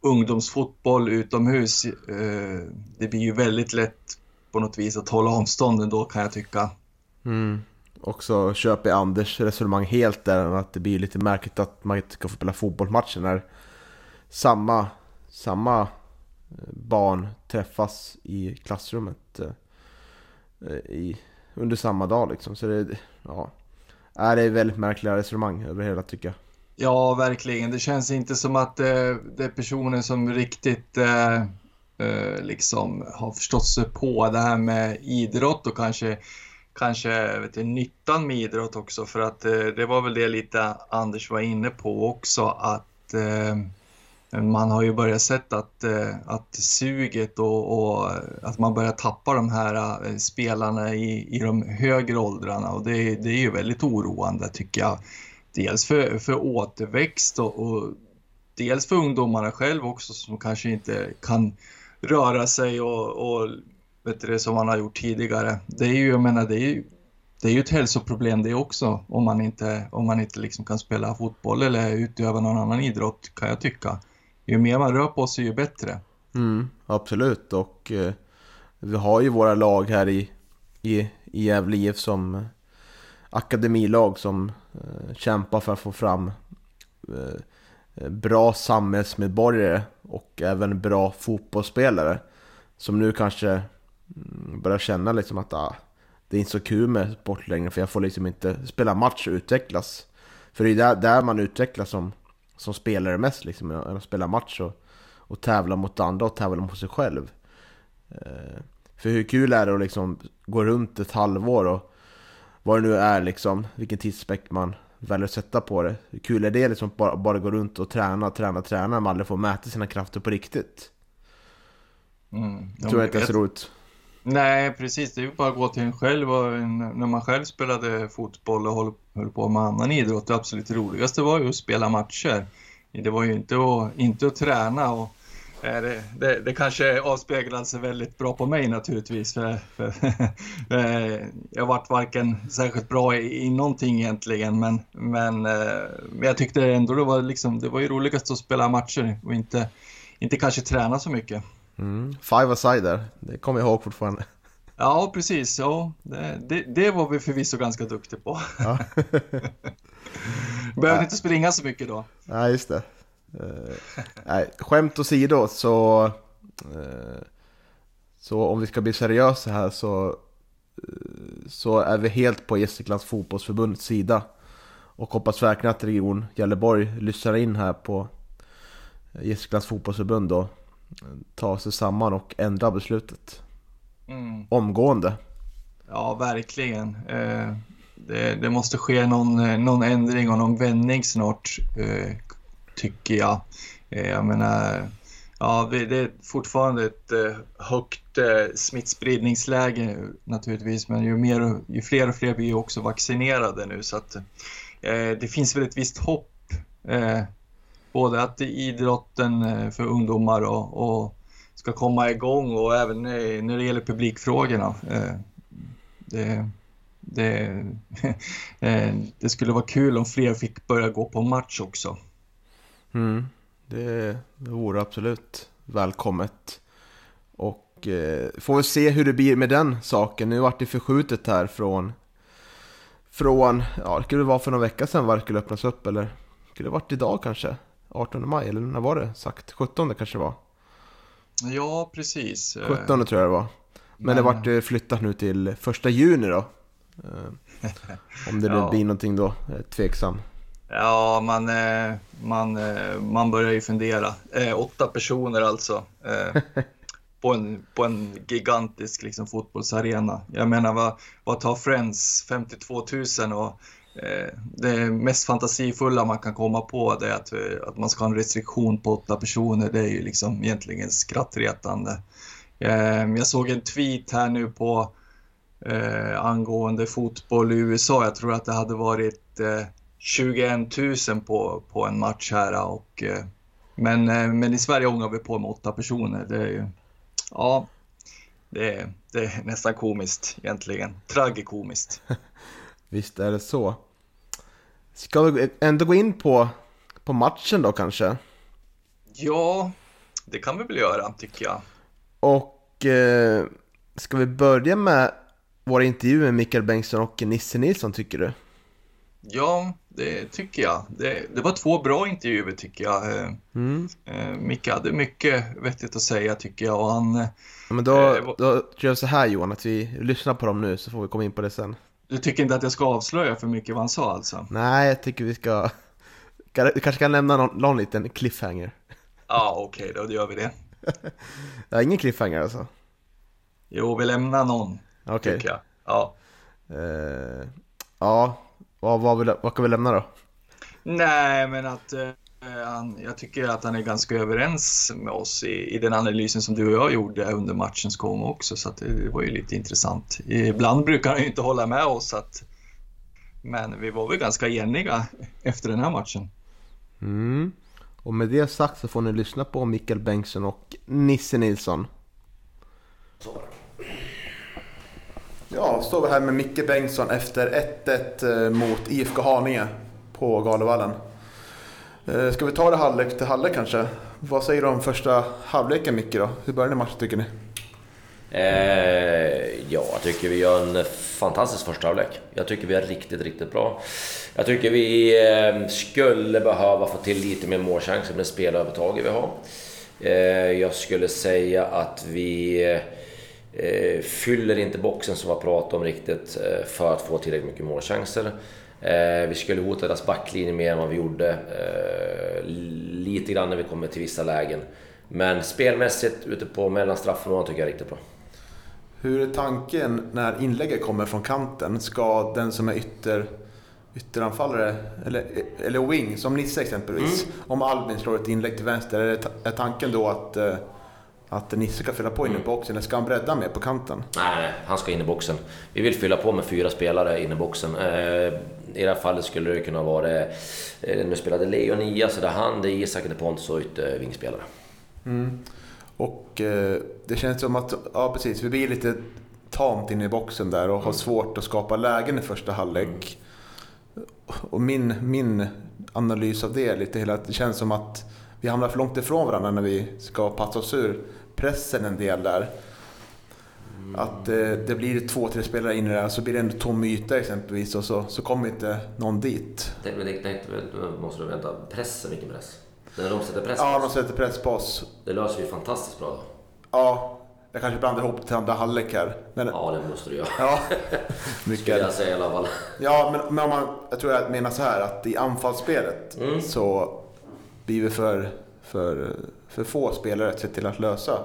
Speaker 3: ungdomsfotboll utomhus, eh, det blir ju väldigt lätt på något vis att hålla avstånden då kan jag tycka.
Speaker 2: Mm. Också köper jag Anders resonemang helt där, att det blir lite märkligt att man inte kan få spela fotbollsmatcher när samma, samma eh, barn träffas i klassrummet eh, i, under samma dag liksom. Så det, ja, är det väldigt märkliga resonemang över hela tycker jag.
Speaker 3: Ja, verkligen. Det känns inte som att det, det är personer som riktigt eh, eh, liksom har förstått sig på det här med idrott och kanske, kanske vet du, nyttan med idrott också. För att eh, det var väl det lite Anders var inne på också att eh, man har ju börjat sett att, eh, att suget och, och, att man börjar tappa de här eh, spelarna i, i de högre åldrarna och det, det är ju väldigt oroande tycker jag. Dels för, för återväxt och, och dels för ungdomarna själva också som kanske inte kan röra sig och, och vet du, som man har gjort tidigare. Det är ju, jag menar, det är ju, det är ju ett hälsoproblem det också om man inte, om man inte liksom kan spela fotboll eller utöva någon annan idrott kan jag tycka ju mer man rör på sig ju bättre.
Speaker 2: Mm, absolut och eh, vi har ju våra lag här i, i, i Gävle IF som akademilag som eh, kämpar för att få fram eh, bra samhällsmedborgare och även bra fotbollsspelare. Som nu kanske mm, börjar känna liksom att ah, det är inte så kul med sport längre för jag får liksom inte spela match och utvecklas. För det är där, där man utvecklas som som spelare mest liksom, att spela match och, och tävla mot andra och tävla mot sig själv. Eh, för hur kul är det att liksom gå runt ett halvår och vad det nu är liksom, vilken tidsaspekt man väljer att sätta på det. Hur kul är det liksom bara, bara gå runt och träna, träna, träna man aldrig får mäta sina krafter på riktigt? Mm, tror jag inte är så roligt.
Speaker 3: Nej, precis. Det är ju bara att gå till en själv när man själv spelade fotboll och höll på med annan idrott. Det absolut roligaste var ju att spela matcher. Det var ju inte att, inte att träna och det, det, det kanske avspeglade sig väldigt bra på mig naturligtvis. För, för eh, jag varit varken särskilt bra i, i någonting egentligen men, men, eh, men jag tyckte ändå det var, liksom, det var ju roligast att spela matcher och inte, inte kanske träna så mycket.
Speaker 2: Mm. Five aside där, det kommer jag ihåg fortfarande.
Speaker 3: Ja, precis. Ja, det, det, det var vi förvisso ganska duktiga på. Ja. Behövde inte springa så mycket då.
Speaker 2: Nej, just det. Uh, nej, skämt åsido så, uh, så om vi ska bli seriösa här så, uh, så är vi helt på Gästriklands fotbollsförbunds sida. Och hoppas verkligen att Region Gävleborg lyssnar in här på Gästriklands fotbollsförbund och ta sig samman och ändra beslutet. Mm. Omgående.
Speaker 3: Ja, verkligen. Eh, det, det, måste ske någon, eh, någon ändring och någon vändning snart, eh, tycker jag. Eh, jag menar, ja, det är fortfarande ett eh, högt eh, smittspridningsläge naturligtvis, men ju, mer, ju fler och fler blir också vaccinerade nu så att det finns väl ett visst hopp både att idrotten för ungdomar och, och, ska komma igång och även när det gäller publikfrågorna. Det, det, det skulle vara kul om fler fick börja gå på match också.
Speaker 2: Mm, det, det vore absolut välkommet. Och eh, får vi se hur det blir med den saken. Nu vart det förskjutet här från från, ja det skulle vara för någon vecka sedan var det skulle öppnas upp eller skulle det varit idag kanske? 18 maj, eller när var det sagt? 17 kanske det var?
Speaker 3: Ja, precis.
Speaker 2: 17 tror jag det var. Men, Men... det vart eh, flyttat nu till 1 juni då. Eh, om det ja. blir någonting då, tveksam.
Speaker 3: Ja, man, eh, man, man börjar ju fundera. Åtta personer alltså. på, en, på en gigantisk liksom, fotbollsarena. Jag menar, vad, vad tar Friends 52 000 och Eh, det mest fantasifulla man kan komma på det är att, eh, att man ska ha en restriktion på åtta personer. Det är ju liksom egentligen skrattretande. Eh, jag såg en tweet här nu på eh, angående fotboll i USA. Jag tror att det hade varit eh, 21 000 på, på en match här. Och, eh, men, men i Sverige ångar vi på med åtta personer. Det är ju, ja, det är, det är nästan komiskt egentligen. Tragikomiskt.
Speaker 2: Visst är det så. Ska vi ändå gå in på, på matchen då kanske?
Speaker 3: Ja, det kan vi väl göra tycker jag.
Speaker 2: Och eh, ska vi börja med våra intervjuer med Mikael Bengtsson och Nisse Nilsson tycker du?
Speaker 3: Ja, det tycker jag. Det, det var två bra intervjuer tycker jag. Eh,
Speaker 2: Mm.
Speaker 3: eh, Micke hade mycket vettigt att säga tycker jag och han,
Speaker 2: Ja, men då,
Speaker 3: Eh,
Speaker 2: då gör vi så här Johan, att vi lyssnar på dem nu så får vi komma in på det sen.
Speaker 3: du tycker inte att jag ska avslöja för mycket vad han sa alltså?
Speaker 2: Nej, jag tycker vi ska... Vi kanske kan lämna någon, någon liten cliffhanger.
Speaker 3: Ja, okej då, då gör vi det.
Speaker 2: Ja, ingen cliffhanger alltså?
Speaker 3: Jo, vi lämnar någon,
Speaker 2: Okej.
Speaker 3: tycker jag. Ja.
Speaker 2: Eh, ja, vad, vad, vill, vad kan vi lämna då?
Speaker 3: Nej, men att eh, han, jag tycker att han är ganska överens med oss i, i den analysen som du och jag gjorde under matchens gång också, så det var ju lite intressant. Ibland brukar han ju inte hålla med oss, så att, men vi var väl ganska eniga efter den här matchen.
Speaker 2: Mm. Och med det sagt så får ni lyssna på Mikael Bengtsson och Nisse Nilsson. Ja, står vi här med Micke Bengtsson efter 1-1 eh, mot IFK Haninge på Galovallen. Eh, ska vi ta det halvlek till halvlek kanske? Vad säger du om första halvleken Micke då? Hur började matchen tycker ni?
Speaker 5: Eh, ja, jag tycker vi gör en fantastisk första halvlek. Jag tycker vi är riktigt, riktigt bra. Jag tycker vi eh, skulle behöva få till lite mer målchanser med spelövertaget vi har. Eh, jag skulle säga att vi eh, eh, fyller inte boxen som vi har pratat om riktigt eh, för att få tillräckligt mycket målchanser. Eh, vi skulle hota deras backlinje mer än vad vi gjorde. Eh, lite grann när vi kommer till vissa lägen. Men spelmässigt ute på mellanstraffområdet tycker jag är riktigt bra.
Speaker 2: Hur är tanken när inlägget kommer från kanten? Ska den som är ytter, ytteranfallare, eller, eller wing, som Nisse exempelvis, om Albin slår ett inlägg till vänster, är tanken då att, eh, att Nisse ska fylla på in i boxen, eller ska han bredda mer på kanten?
Speaker 5: Nej, han ska in i boxen. Vi vill fylla på med fyra spelare in i boxen. Eh, I det här fallet skulle det kunna vara... Eh, nu spelade Leon Ia, så det är han, det är Isak, det är Pontus och ytter vingspelare.
Speaker 2: Och eh, det känns som att, ja precis, vi blir lite tamt inne i boxen där och har svårt att skapa lägen i första halvlek. Och min, min analys av det är lite hela att det känns som att vi hamnar för långt ifrån varandra när vi ska passa oss ur pressen en del där. Att eh, det blir två, tre spelare in i det här så blir det en tom yta exempelvis och så, så kommer inte någon dit.
Speaker 5: Det, det, det, måste du vänta, pressen, vilken press? När de sätter press på
Speaker 2: Ja, de
Speaker 5: oss.
Speaker 2: sätter press på oss.
Speaker 5: Det löser vi fantastiskt bra då.
Speaker 2: Ja, jag kanske blandar ihop till andra halvlek här. Men,
Speaker 5: Ja, det måste du göra.
Speaker 2: ja,
Speaker 5: Skulle
Speaker 2: mycket.
Speaker 5: jag säga i alla fall.
Speaker 2: Ja, men, men om man, jag tror jag menar så här att i anfallsspelet
Speaker 5: Mm.
Speaker 2: så blir vi för, för, för få spelare sett till att lösa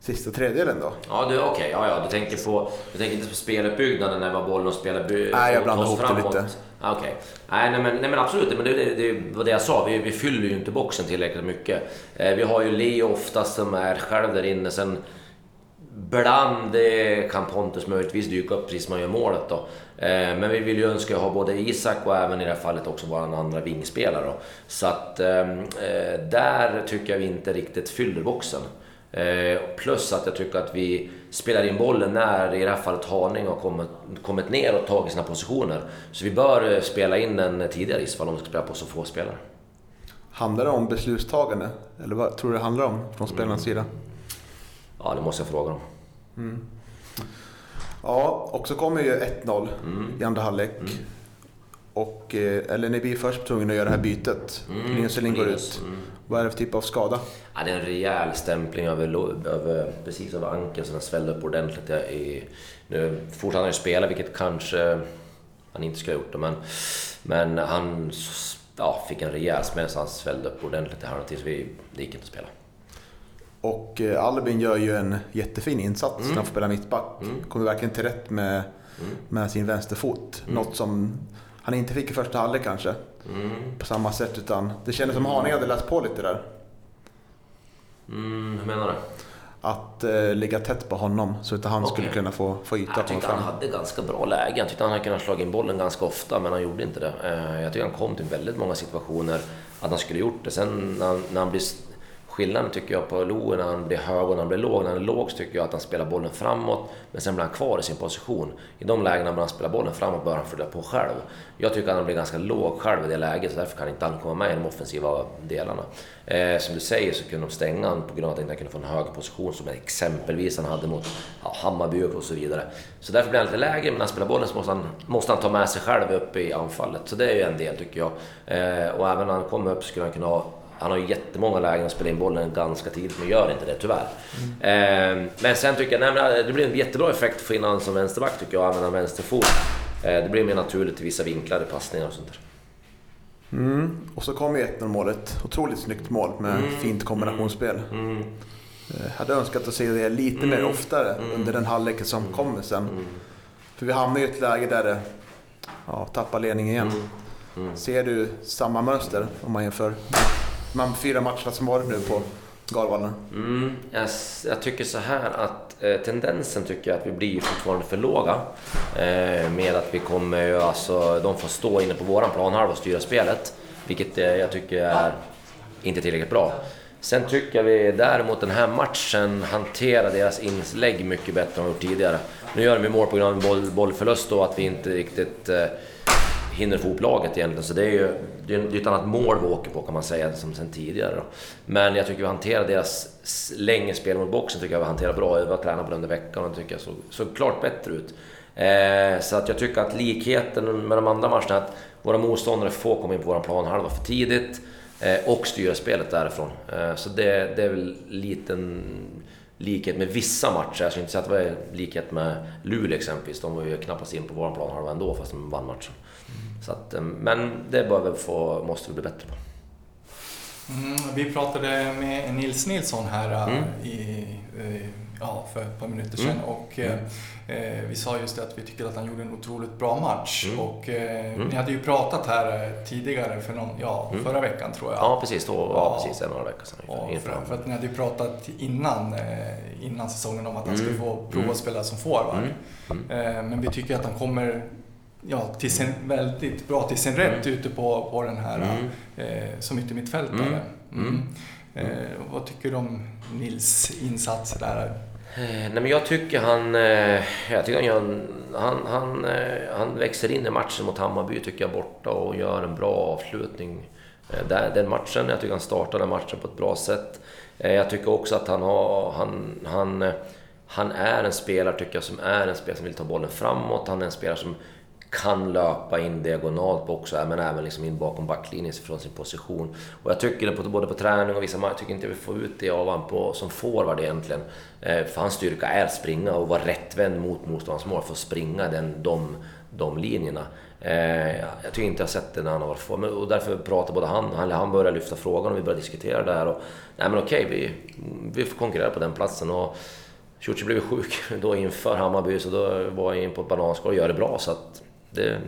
Speaker 2: sista tredjedelen då.
Speaker 5: Ja, du, okej. ja, ja, du tänker på... Du tänker inte på speluppbyggnaden när vi har bollen och spelar... by-
Speaker 2: Nej, jag blandar ihop det lite.
Speaker 5: Ja, Okej. Nej, nej, men, nej, men absolut. Men det, det, det var det jag sa. Vi, vi fyller ju inte boxen tillräckligt mycket. Eh, vi har ju Leo oftast som är själv där inne. Sen Ibland eh, kan Pontus möjligtvis dyka upp precis som han gör målet då. Eh, Men vi vill ju önska ha både Isak och även i det här fallet också vår andra vingspelare då. Så att ehm, eh, där tycker jag vi inte riktigt fyller boxen. Eh, Plus att jag tycker att vi spelar in bollen när i det här fallet Haninge har kommit, kommit ner och tagit sina positioner. Så vi bör spela in den tidigare i så fall om vi ska spela på så få spelare.
Speaker 2: Handlar det om beslutstagande? Eller vad tror du det handlar om från spelarnas sida?
Speaker 5: Ja, det måste jag fråga dem.
Speaker 2: Ja, och så kommer ju 1-0 i andra halvlek. Och, eh, eller ni blir först tvungna att göra det här bytet. Linus Elin går ut. Vad är det för typ av skada?
Speaker 5: Ja, det är en rejäl stämpling över, över, precis över ankeln så den svällde upp ordentligt. Jag i, nu fortsatte han ju spela, vilket kanske han inte skulle ha gjort. Det, men, men han ja, fick en rejäl smäll så han svällde upp ordentligt i halvtid. Så vi, det gick inte att spela.
Speaker 2: Och eh, Albin gör ju en jättefin insats när han får spela mittback. Kommer verkligen till rätt med, med sin vänsterfot. Något som han inte fick i första halvlek kanske. På samma sätt utan det kändes som Haninge hade läst på lite där.
Speaker 5: Mm, hur menar du?
Speaker 2: Att eh, ligga tätt på honom så att han skulle
Speaker 5: Okej.
Speaker 2: kunna få, få yta
Speaker 5: Jag tyckte han hade ganska bra läge. Jag tyckte han hade kunnat slå in bollen ganska ofta, men han gjorde inte det. Eh, Jag tycker han kom till väldigt många situationer att han skulle gjort det. Sen när han, när han blir Skillnaden tycker jag på Loe när han blir hög och när han blir låg. När han är låg så tycker jag att han spelar bollen framåt, men sen blir han kvar i sin position. I de lägena när han spelar bollen framåt bör han fylla på själv. Jag tycker att han blir ganska låg själv i det läget, så därför kan inte han komma med i de offensiva delarna. Eh, som du säger så kunde de stänga honom på grund av att han inte kunde få en hög position, som exempelvis han hade mot ja, Hammarby och så vidare. Så därför blir han lite lägre, men när han spelar bollen så måste han, måste han ta med sig själv upp i anfallet. Så det är ju en del tycker jag. Eh, och även när han kommer upp så skulle han kunna ha han har ju jättemånga lägen att spela in bollen ganska tidigt, men gör inte det tyvärr. Mm. Eh, men sen tycker jag, nej, det blir en jättebra effekt att få in honom som vänsterback tycker jag, och använda vänsterfot. Eh, det blir mer naturligt i vissa vinklar i passningar och sånt där.
Speaker 2: Mm. Och så kom ju 1-0 målet. Otroligt snyggt mål med mm. fint kombinationsspel. Mm. mm. Eh, hade önskat att se det lite mer mm. oftare mm. under den halvleken som kommer sen. För vi hamnar ju i ett läge där det ja, tappar ledningen igen. Ser du samma mönster om man jämför de fyra matcherna som varit nu på Galvallen?
Speaker 5: Mm, jag, jag, tycker så här att eh, tendensen tycker jag att vi blir fortfarande för låga. Eh, med att vi kommer, alltså de får stå inne på våran planhalva och styra spelet. Vilket eh, jag tycker är inte tillräckligt bra. Sen tycker jag vi däremot den här matchen hanterar deras inlägg mycket bättre än de gjort tidigare. Nu gör de mål på grund av en boll, bollförlust och att vi inte riktigt eh, hinner få ihop laget egentligen. Så det är ju det är ett annat mål vi åker på kan man säga, som sen tidigare. Då. Men jag tycker vi hanterar deras länge spel mot boxen tycker jag vi hanterar bra. Vi har tränat på det under veckan och det tycker jag såg, såg klart bättre ut. Eh, så att jag tycker att likheten med de andra matcherna är att våra motståndare får komma in på vår planhalva för tidigt eh, och styra spelet därifrån. Eh, så det, det är väl liten likhet med vissa matcher. Jag skulle inte säga att det var likhet med Luleå exempelvis. De var ju knappast in på vår planhalva ändå fast de vann matchen. Så att, eh, men det bör vi få, måste vi bli bättre på.
Speaker 6: Mm, vi pratade med Nils Nilsson här eh, mm. i, eh, ja, för ett par minuter sedan mm. och mm. eh, vi sa just det att vi tycker att han gjorde en otroligt bra match. Mm. Och eh, mm. ni hade ju pratat här tidigare, för någon, ja, förra veckan tror jag.
Speaker 5: Ja, precis. Då, ja, precis. En några veckor sedan.
Speaker 6: Ja, för, för, att ni hade ju pratat innan, innan säsongen om att han skulle få prova att spela som forward. men vi tycker att han kommer ja, till sin, väldigt bra till sin rätt mm. ute på, på den här mm. eh, som yttermittfältare. Mm. mm. mm. Eh, vad tycker du om Nils insats där?
Speaker 5: Eh, nej, men jag tycker han, eh, jag tycker han, gör han, han, eh, han växer in i matchen mot Hammarby tycker jag borta och gör en bra avslutning. Den matchen, jag tycker han startar den matchen på ett bra sätt. Jag tycker också att han har, han, han, han är en spelare tycker jag som är en spelare som vill ta bollen framåt. Han är en spelare som kan löpa in diagonalt också, men även liksom in bakom backlinjen från sin position. Och jag tycker det på, både på träning och vissa matcher, jag tycker inte vi får ut det av honom på, som forward egentligen. Eh, för hans styrka är att springa och vara rättvänd mot motståndarens mål för att springa den, de, de linjerna. Eh, jag tycker inte jag har sett det när han har varit forward. Och därför pratar både han, han, han börjar lyfta frågan och vi börjar diskutera det här. Och, nej men okej, vi, vi får konkurrera på den platsen. Och, Ciuci blev sjuk då inför Hammarby, så då var jag in på ett bananskal och gör det bra. Så att det är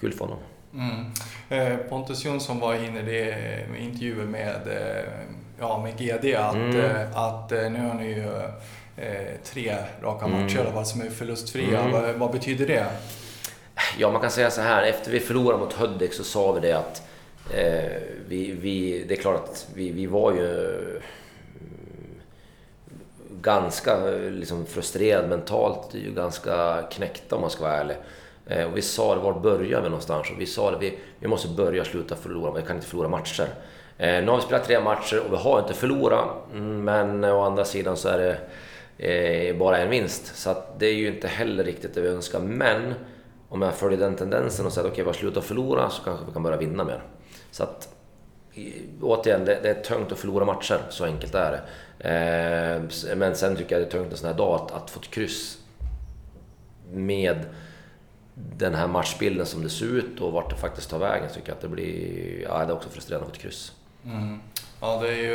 Speaker 5: kul för honom.
Speaker 6: Mm. Eh, Pontus Jonsson var inne i intervjuer med, eh, ja, med GD att, mm. Eh, att nu har ni ju tre raka mm. matcher mm. som är förlustfria. Mm. Vad, vad, betyder det?
Speaker 5: Ja, man kan säga så här. Efter vi förlorade mot Hudik så sa vi det att eh, vi, vi, det är klart att vi, vi var ju ganska liksom, frustrerad mentalt, ganska knäckta om man ska vara ärlig. Eh, och vi sa det, var börjar vi någonstans? Och vi sa det, vi, vi måste börja sluta förlora, vi kan inte förlora matcher. Eh, nu har vi spelat tre matcher och vi har inte förlorat, mm, men eh, å andra sidan så är det eh, bara en vinst. Så att det är ju inte heller riktigt det vi önskar. Men om jag följer den tendensen och säger att okej, okay, vi har slutat förlora så kanske vi kan börja vinna mer. Så att återigen, det, det, är tungt att förlora matcher, så enkelt är det. Eh, men sen tycker jag det är tungt en sån här dag att, att få ett kryss med den här matchbilden som det ser ut och vart det faktiskt tar vägen så tycker jag att det blir... Ja, det är också frustrerande att få ett kryss.
Speaker 6: Mm. Ja, det är ju,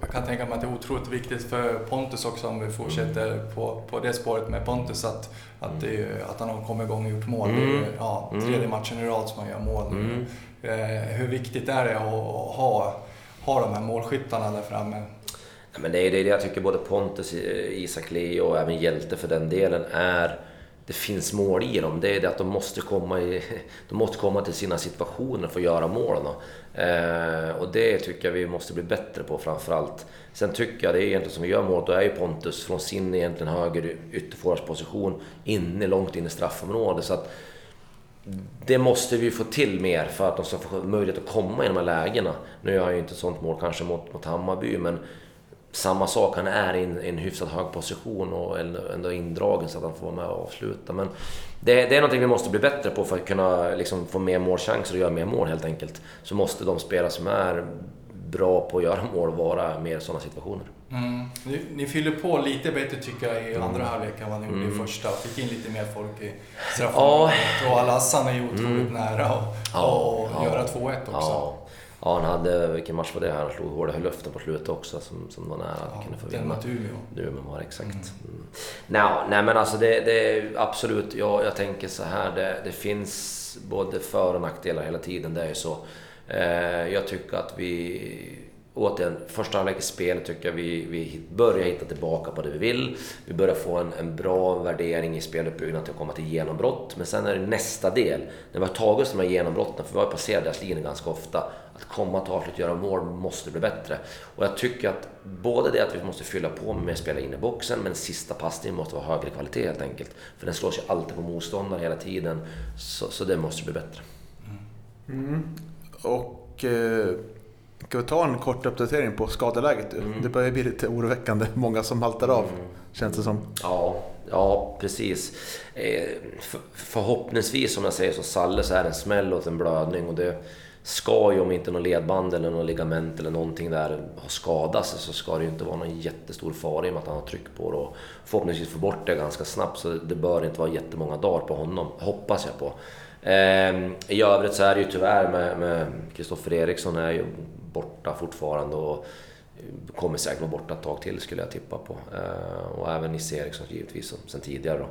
Speaker 6: jag kan tänka mig att det är otroligt viktigt för Pontus också om vi fortsätter mm. på, på det spåret med Pontus att, att, det, att han har kommit igång och gjort mål. Mm. Det är ju, ja, mm. tredje matchen i rad som han gör mål. Mm. Eh, hur viktigt är det att ha, ha de här målskyttarna där framme?
Speaker 5: Ja, men det är det jag tycker både Pontus, Isak Leo och även Hjälte för den delen är det finns mål i dem. Det är det att de måste komma, i, de måste komma till sina situationer för att göra målen. Eh, och det tycker jag vi måste bli bättre på framförallt. Sen tycker jag det är egentligen som vi gör målet, då är ju Pontus från sin egentligen höger ytterforwardsposition inne, långt in i straffområdet. Så att det måste vi få till mer för att de ska få möjlighet att komma i de här lägena. Nu har jag ju inte ett sånt mål kanske mot, mot Hammarby, men samma sak, han är i en, en hyfsat hög position och ändå indragen så att han får vara med och avsluta. Men det, det är någonting vi måste bli bättre på för att kunna liksom, få mer målchanser och göra mer mål helt enkelt. Så måste de spelare som är bra på att göra mål vara mer sådana situationer.
Speaker 6: Mm. Ni, ni, fyller på lite bättre tycker jag i andra halvlek än vad ni gjorde mm. i första. Fick in lite mer folk i straffområdet. Ja. Och Alassan är ju otroligt mm. nära att ja, ja, göra 2-1 också.
Speaker 5: Ja. Ja, han hade, vilken match var det? Han slog hårda i luften på slutet också som, som var nära att ja, kunna få vinna.
Speaker 6: Den mot Umeå.
Speaker 5: Var exakt. Mm. Mm. Nej men alltså det, det absolut, ja, jag tänker så här, det, det finns både för och nackdelar hela tiden, det är ju så. Eh, jag tycker att vi återigen, första halvlek i spelet tycker jag vi, vi börjar hitta tillbaka på det vi vill. Vi börjar få en, en bra värdering i speluppbyggnaden till att komma till genombrott. Men sen är det nästa del, när vi har tagit oss de här genombrotten, för vi har passerat deras linjer ganska ofta, att komma till avslut, göra mål, måste bli bättre. Och jag tycker att både det att vi måste fylla på med att spela in i boxen, men sista passningen måste vara högre kvalitet helt enkelt. För den slås ju alltid på motståndare hela tiden, så, så det måste bli bättre.
Speaker 2: Mm. Och... Eh Ska vi ta en kort uppdatering på skadeläget? Mm. Det börjar bli lite oroväckande. Många som haltar av, mm. känns det som.
Speaker 5: Ja, ja precis. Eh, för, förhoppningsvis, som jag säger, så Salle så är det en smäll och en blödning. Och det ska ju, om inte någon ledband eller någon ligament eller någonting där har skadats, så ska det ju inte vara någon jättestor fara i och med att han har tryck på det. Och förhoppningsvis få bort det ganska snabbt, så det bör inte vara jättemånga dagar på honom, hoppas jag på. Ehm, I övrigt så är det ju tyvärr med Kristoffer Eriksson är ju borta fortfarande och kommer säkert vara borta ett tag till skulle jag tippa på. Ehm, och även Nisse Eriksson givetvis sen tidigare. Då.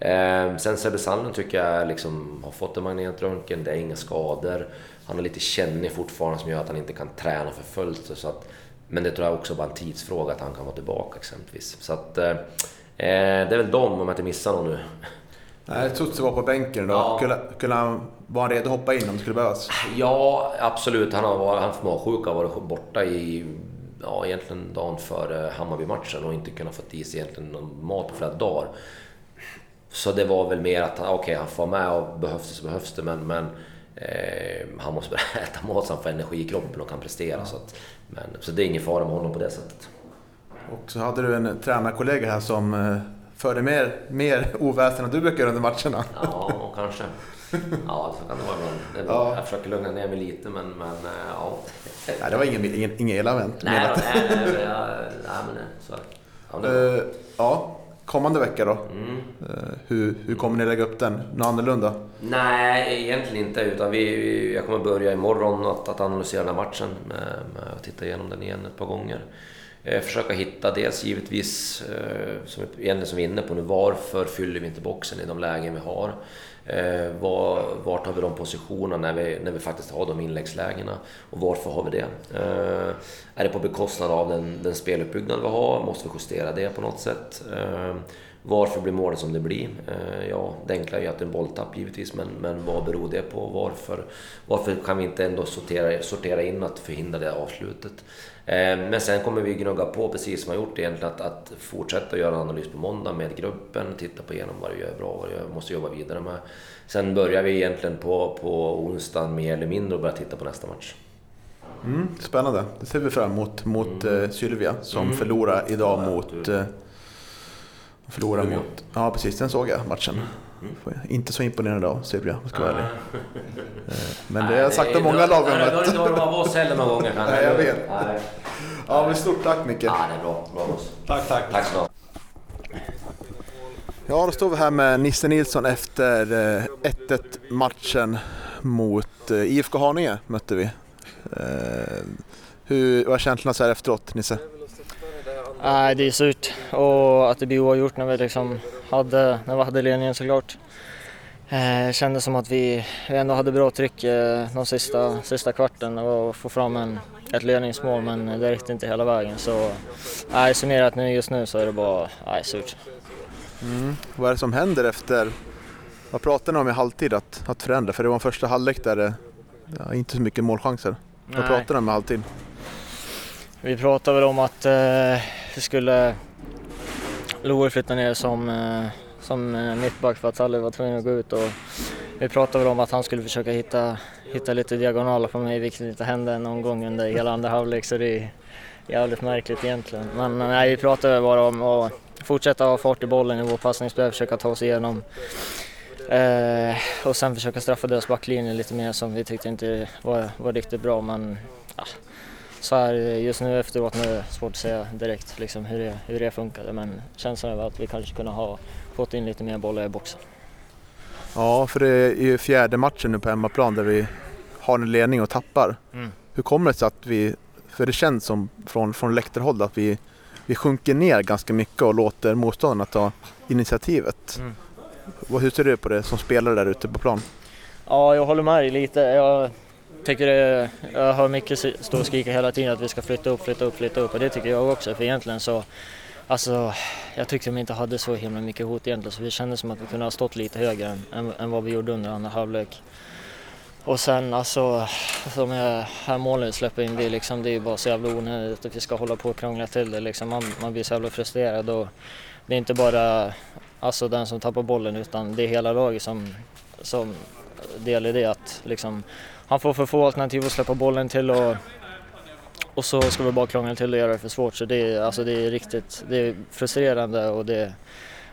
Speaker 5: Ehm, sen Sebbe Sandlund tycker jag liksom har fått en magnetröntgen, det är inga skador. Han är lite kännig fortfarande som gör att han inte kan träna för fullt. Så att, men det tror jag också bara en tidsfråga att han kan vara tillbaka exempelvis. Så att, eh, det är väl dem om jag inte missar någon nu.
Speaker 2: Nej, Tutsi var på bänken då. Ja. Kunde, kunde han, var han redo att hoppa in om det skulle behövas?
Speaker 5: Ja, absolut. Han har haft magsjuka och varit borta i ja, egentligen dagen före Hammarby-matchen och inte kunnat få i sig egentligen någon mat på flera dagar. Så det var väl mer att okej, okay, han får vara med och behövs det så behövs det, men, men eh, han måste börja äta mat så han får energi i kroppen och kan prestera. Så, att, men, så det är ingen fara med honom på det sättet.
Speaker 2: Och så hade du en tränarkollega här som eh, förde mer, mer oväsen än du brukar göra under matcherna.
Speaker 5: Ja, kanske. Ja, så kan det vara ibland. Ja. Jag försöker lugna ner mig lite, men, men eh, ja.
Speaker 2: Nej, det var ingen, ingen, ingen elavent.
Speaker 5: Nej, nej, nej, nej, nej, men så.
Speaker 2: Ja, uh, ja, kommande vecka då? Mm. Uh, hur, hur kommer ni lägga upp den? Något annorlunda?
Speaker 5: Nej, egentligen inte. Utan vi, jag kommer börja imorgon att, att analysera den här matchen med, med att titta igenom den igen ett par gånger. Eh, försöka hitta dels givetvis, eh, som, egentligen som vi är inne på nu, varför fyller vi inte boxen i de lägen vi har? Eh, var, vart har vi de positionerna när vi, när vi faktiskt har de inläggslägena? Och varför har vi det? Eh, är det på bekostnad av den, den speluppbyggnad vi har? Måste vi justera det på något sätt? Eh, varför blir målet som det blir? Eh, ja, det enkla är ju att det är en bolltapp givetvis, men, men vad beror det på? Varför, varför kan vi inte ändå sortera, sortera in att förhindra det avslutet? Eh, men sen kommer vi gnugga på precis som vi har gjort egentligen, att, att fortsätta göra en analys på måndag med gruppen, titta på igenom vad du gör bra, vad du måste jobba vidare med. Sen börjar vi egentligen på, på onsdagen mer eller mindre och börjar titta på nästa match.
Speaker 2: Mm, spännande, det ser vi fram emot mot mm. uh, Sylvia som mm. förlorar idag ja, mot uh, Förlorar mot... Ja precis, den såg jag matchen. Mm. Inte så imponerande av Sylvia, ska vara ärlig. Eh, men det har jag sagt om många lag vi
Speaker 5: har mött. Du har inte varit av oss heller många gånger.
Speaker 2: Nej, jag vet. Ja, men stort tack Micke.
Speaker 5: Ja, det är bra. bra.
Speaker 2: Tack, tack.
Speaker 5: Tack så
Speaker 2: Ja, då står vi här med Nisse Nilsson efter 1-1 eh, matchen mot eh, IFK Haninge mötte vi. Hur var känslorna så här efteråt, Nisse?
Speaker 7: Nej, det är surt och att det blir oavgjort när vi, liksom hade, när vi hade ledningen såklart. Eh, kändes som att vi, vi ändå hade bra tryck eh, de sista, sista kvarten och få fram en, ett ledningsmål men det räckte inte hela vägen. Så nej, summerat nu just nu så är det bara nej, surt.
Speaker 2: Mm. Vad är det som händer efter, vad pratar ni om i halvtid att, att förändra? För det var en första halvlek där det ja, inte så mycket målchanser. Vad pratar ni om i halvtid?
Speaker 7: Vi pratade väl om att eh, skulle Loe flytta ner som, eh, som eh, mittback för att Sally var tvungen att gå ut och vi pratade väl om att han skulle försöka hitta, hitta lite diagonaler på mig vilket inte hände någon gång under hela andra halvlek så det är jävligt märkligt egentligen. Men nej, vi pratade bara om att fortsätta ha fart i bollen i vår passningsspel, försöka ta oss igenom Eh, och sen försöka straffa deras backlinje lite mer som vi tyckte inte var, var riktigt bra men ja, så här just nu efteråt nu är det svårt att säga direkt liksom, hur, det, hur det funkade men känslan väl att vi kanske kunde ha fått in lite mer bollar i boxen.
Speaker 2: Ja, för det är ju fjärde matchen nu på hemmaplan där vi har en ledning och tappar.
Speaker 7: Mm.
Speaker 2: Hur kommer det sig att vi, för det känns som från, från läktarhåll att vi, vi sjunker ner ganska mycket och låter motståndarna ta initiativet.
Speaker 7: Mm.
Speaker 2: Hur ser du på det som spelare där ute på plan?
Speaker 7: Ja, jag håller med dig lite. Jag tycker det, jag hör mycket stå och skrika hela tiden att vi ska flytta upp, flytta upp, flytta upp och det tycker jag också för egentligen så Alltså, jag tyckte de inte hade så himla mycket hot egentligen så vi kände som att vi kunde ha stått lite högre än, än, än vad vi gjorde under andra halvlek. Och sen alltså, de här, här målen vi släpper in, det är, liksom, det är ju bara så jävla onödigt att vi ska hålla på och krångla till det liksom. Man, man blir så jävla frustrerad och det är inte bara alltså, den som tappar bollen utan det är hela laget som, som del i det att liksom, han får för få alternativ att släppa bollen till och, och så ska vi bara krångla till och göra det för svårt. Så det är, alltså, det är riktigt det är frustrerande och det,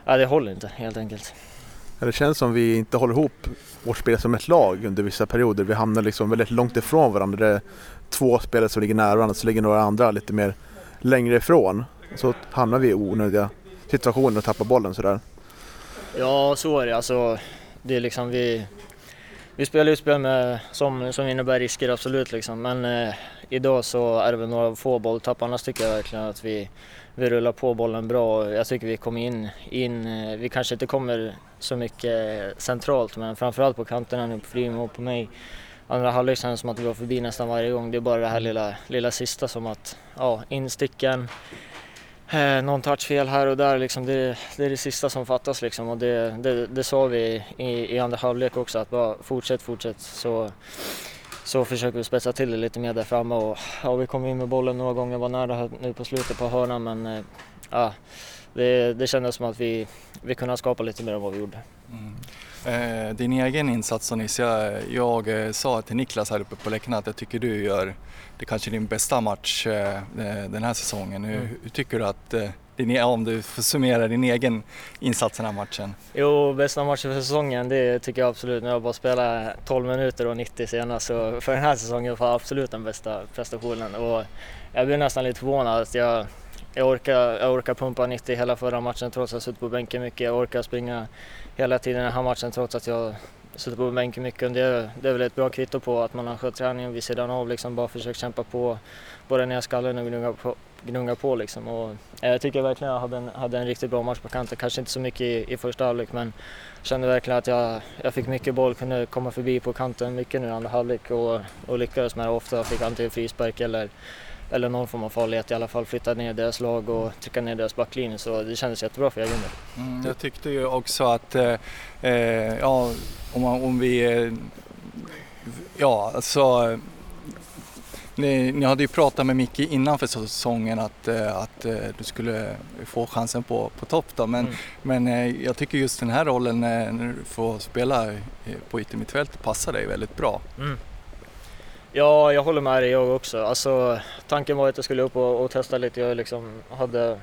Speaker 7: ja, det håller inte helt enkelt.
Speaker 2: Det känns som vi inte håller ihop vårt spel som ett lag under vissa perioder. Vi hamnar liksom väldigt långt ifrån varandra. Det är två spelare som ligger nära varandra så ligger några andra lite mer längre ifrån. Så hamnar vi i onödiga situationer och tappar bollen sådär.
Speaker 7: Ja, så är det. Alltså, det är liksom vi, vi spelar ju spel med, som, som innebär risker, absolut. Liksom. Men eh, idag så är det väl några få bolltapp. Annars tycker jag verkligen att vi, vi rullar på bollen bra. Jag tycker vi kommer in, in, eh, vi kanske inte kommer så mycket centralt, men framförallt på kanterna nu på Frimo och på mig. Andra halvlek känns som att vi var förbi nästan varje gång. Det är bara det här lilla, lilla sista som att, ja, insticken, Eh, någon touchfel här och där, liksom, det, det är det sista som fattas. Liksom. Och det, det, det sa vi i, i andra halvlek också, att bara fortsätt, fortsätt. Så, så försöker vi spetsa till det lite mer där framme. Och, ja, vi kom in med bollen några gånger, var nära nu på slutet på hörnan men eh, ja, det, det kändes som att vi, vi kunde skapa lite mer än vad vi gjorde.
Speaker 6: Mm. Eh, din egen insats Sonis, jag, jag eh, sa till Niklas här uppe på läktaren att jag tycker du gör det kanske din bästa match eh, eh, den här säsongen. Hur,
Speaker 7: Mm.
Speaker 6: hur tycker du att, eh, din, ja, om du får summera din egen insats den här matchen?
Speaker 7: Jo, bästa matchen för säsongen, det tycker jag absolut. Nu har jag bara spelat 12 minuter och 90 senast, så för den här säsongen var absolut den bästa prestationen. Och jag blev nästan lite förvånad att jag, jag, orkar, jag orkar pumpa 90 hela förra matchen trots att jag suttit på bänken mycket. Jag orkar springa hela tiden den här matchen trots att jag suttit på bänken mycket. Det är, det är väl ett bra kvitto på att man har skött träningen vid sidan av, liksom bara försökt kämpa på både ner skallen och gnugga på, gnugga på liksom. Och eh, jag tycker verkligen att jag hade en, hade en riktigt bra match på kanten. Kanske inte så mycket i, i första halvlek men kände verkligen att jag, jag fick mycket boll, kunde komma förbi på kanten mycket nu i andra halvlek och, och lyckades med det ofta. Fick antingen frispark eller, eller någon form av farlighet i alla fall. Flytta ner deras lag och trycka ner deras backlinje så det kändes jättebra för egen del.
Speaker 6: Mm, jag tyckte ju också att, eh, eh, ja, om, man, om vi, eh, ja alltså ni, ni hade ju pratat med Micke innan för säsongen att, eh, att du skulle få chansen på, på topp då. Men,
Speaker 7: Mm.
Speaker 6: men jag tycker just den här rollen när du får spela på yttermittfältet passar dig väldigt bra.
Speaker 7: Mm. Ja, jag håller med dig jag också. Alltså, tanken var att jag skulle upp och, och testa lite. Jag liksom hade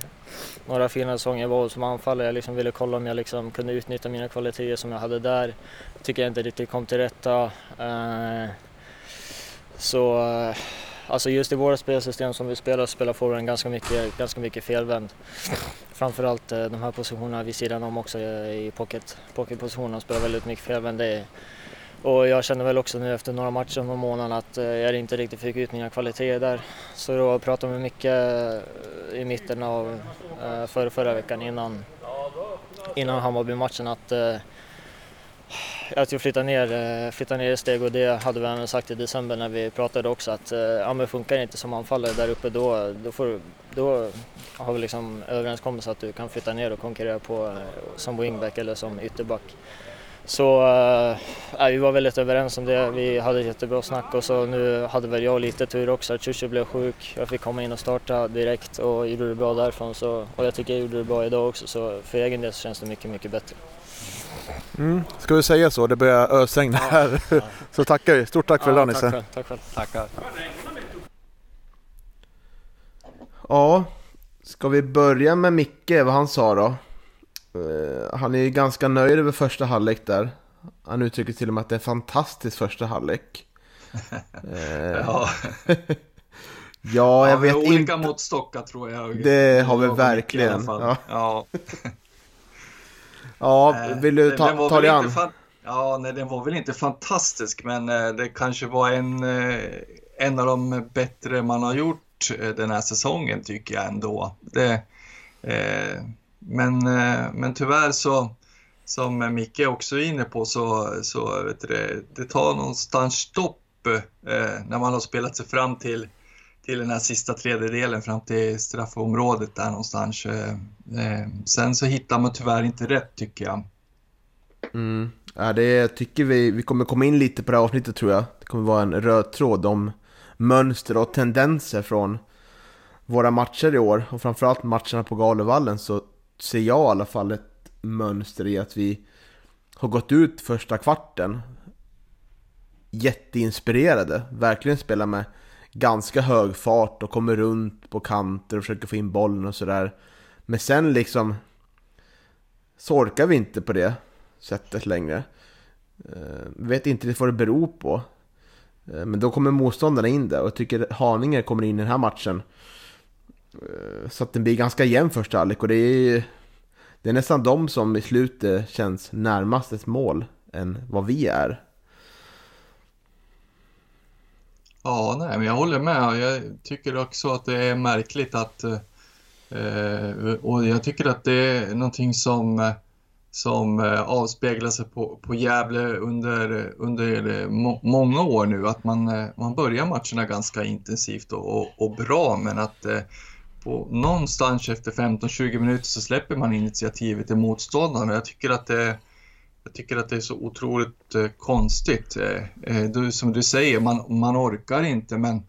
Speaker 7: några fina säsonger i som anfallare. Jag liksom ville kolla om jag liksom kunde utnyttja mina kvaliteter som jag hade där. Tycker jag inte riktigt kom till rätta. Eh, så eh, alltså just i våra spelsystem som vi spelar så spelar forwarden ganska mycket, ganska mycket felvänd. Framförallt eh, de här positionerna vid sidan om också eh, i pocket, pocketpositionerna spelar väldigt mycket felvänd. Det är, och jag kände väl också nu efter några matcher på månaden att eh, jag inte riktigt fick ut mina kvaliteter där. Så då pratade vi mycket eh, i mitten av eh, förra, förra veckan innan, innan Hammarby-matchen att att jag flyttar ner, flyttar ner ett steg och det hade vi även sagt i december när vi pratade också att ja, men funkar det inte som anfallare där uppe då, då, får, då har vi liksom överenskommelse att du kan flytta ner och konkurrera på som wingback eller som ytterback. Så äh, vi var väldigt överens om det. Vi hade ett jättebra snack och så nu hade väl jag lite tur också att Churchill blev sjuk. Jag fick komma in och starta direkt och gjorde det bra därifrån. Så, och jag tycker jag gjorde det bra idag också så för egen del så känns det mycket, mycket bättre.
Speaker 2: Mm. Ska vi säga så? Det börjar ösregna här. Ja. så tackar vi. Stort tack för ja, idag Nisse.
Speaker 7: Tack Tack själv.
Speaker 3: Tackar.
Speaker 2: Ja, ska vi börja med Micke, vad han sa då? Eh, han är ju ganska nöjd över första halvlek där. Han uttrycker till och med att det är en fantastisk första halvlek.
Speaker 3: ja.
Speaker 2: ja, jag vet
Speaker 3: olika
Speaker 2: inte.
Speaker 3: måttstockar tror jag.
Speaker 2: Det har vi verkligen.
Speaker 3: Ja.
Speaker 2: ja. ja, eh, vill du ta, ta dig an?
Speaker 3: Ja, nej, den var väl inte fantastisk, men eh, det kanske var en, en av de bättre man har gjort den här säsongen tycker jag ändå. Det, eh, men, eh, men tyvärr så, som Micke också är inne på, så, så vet du, det tar någonstans stopp eh, när man har spelat sig fram till, till den här sista tredjedelen, fram till straffområdet där någonstans. Eh, eh, sen så hittar man tyvärr inte rätt tycker jag.
Speaker 2: Mm. Ja, det tycker vi, vi kommer komma in lite på det här avsnittet tror jag. Det kommer vara en röd tråd om mönster och tendenser från våra matcher i år och framförallt matcherna på Galevallen så ser jag i alla fall ett mönster i att vi har gått ut första kvarten jätteinspirerade, verkligen spelar med ganska hög fart och kommer runt på kanter och försöker få in bollen och sådär. Men sen liksom så orkar vi inte på det sättet längre. Uh, vet inte riktigt vad det beror på. Uh, men då kommer motståndarna in där och jag tycker Haninge kommer in i den här matchen Eh, så att den blir ganska jämn första halvlek och det är, det är nästan de som i slutet känns närmast ett mål än vad vi är.
Speaker 3: Ja, nej, men jag håller med. Jag tycker också att det är märkligt att eh, och jag tycker att det är någonting som som eh, avspeglar sig på, på Gävle under, under eh, må, många år nu. Att man, eh, man börjar matcherna ganska intensivt och, och, och bra men att och någonstans efter 15-20 minuter så släpper man initiativet till motståndaren. Jag tycker att det, jag tycker att det är så otroligt eh, konstigt. Eh, eh, du, som du säger, man, man orkar inte men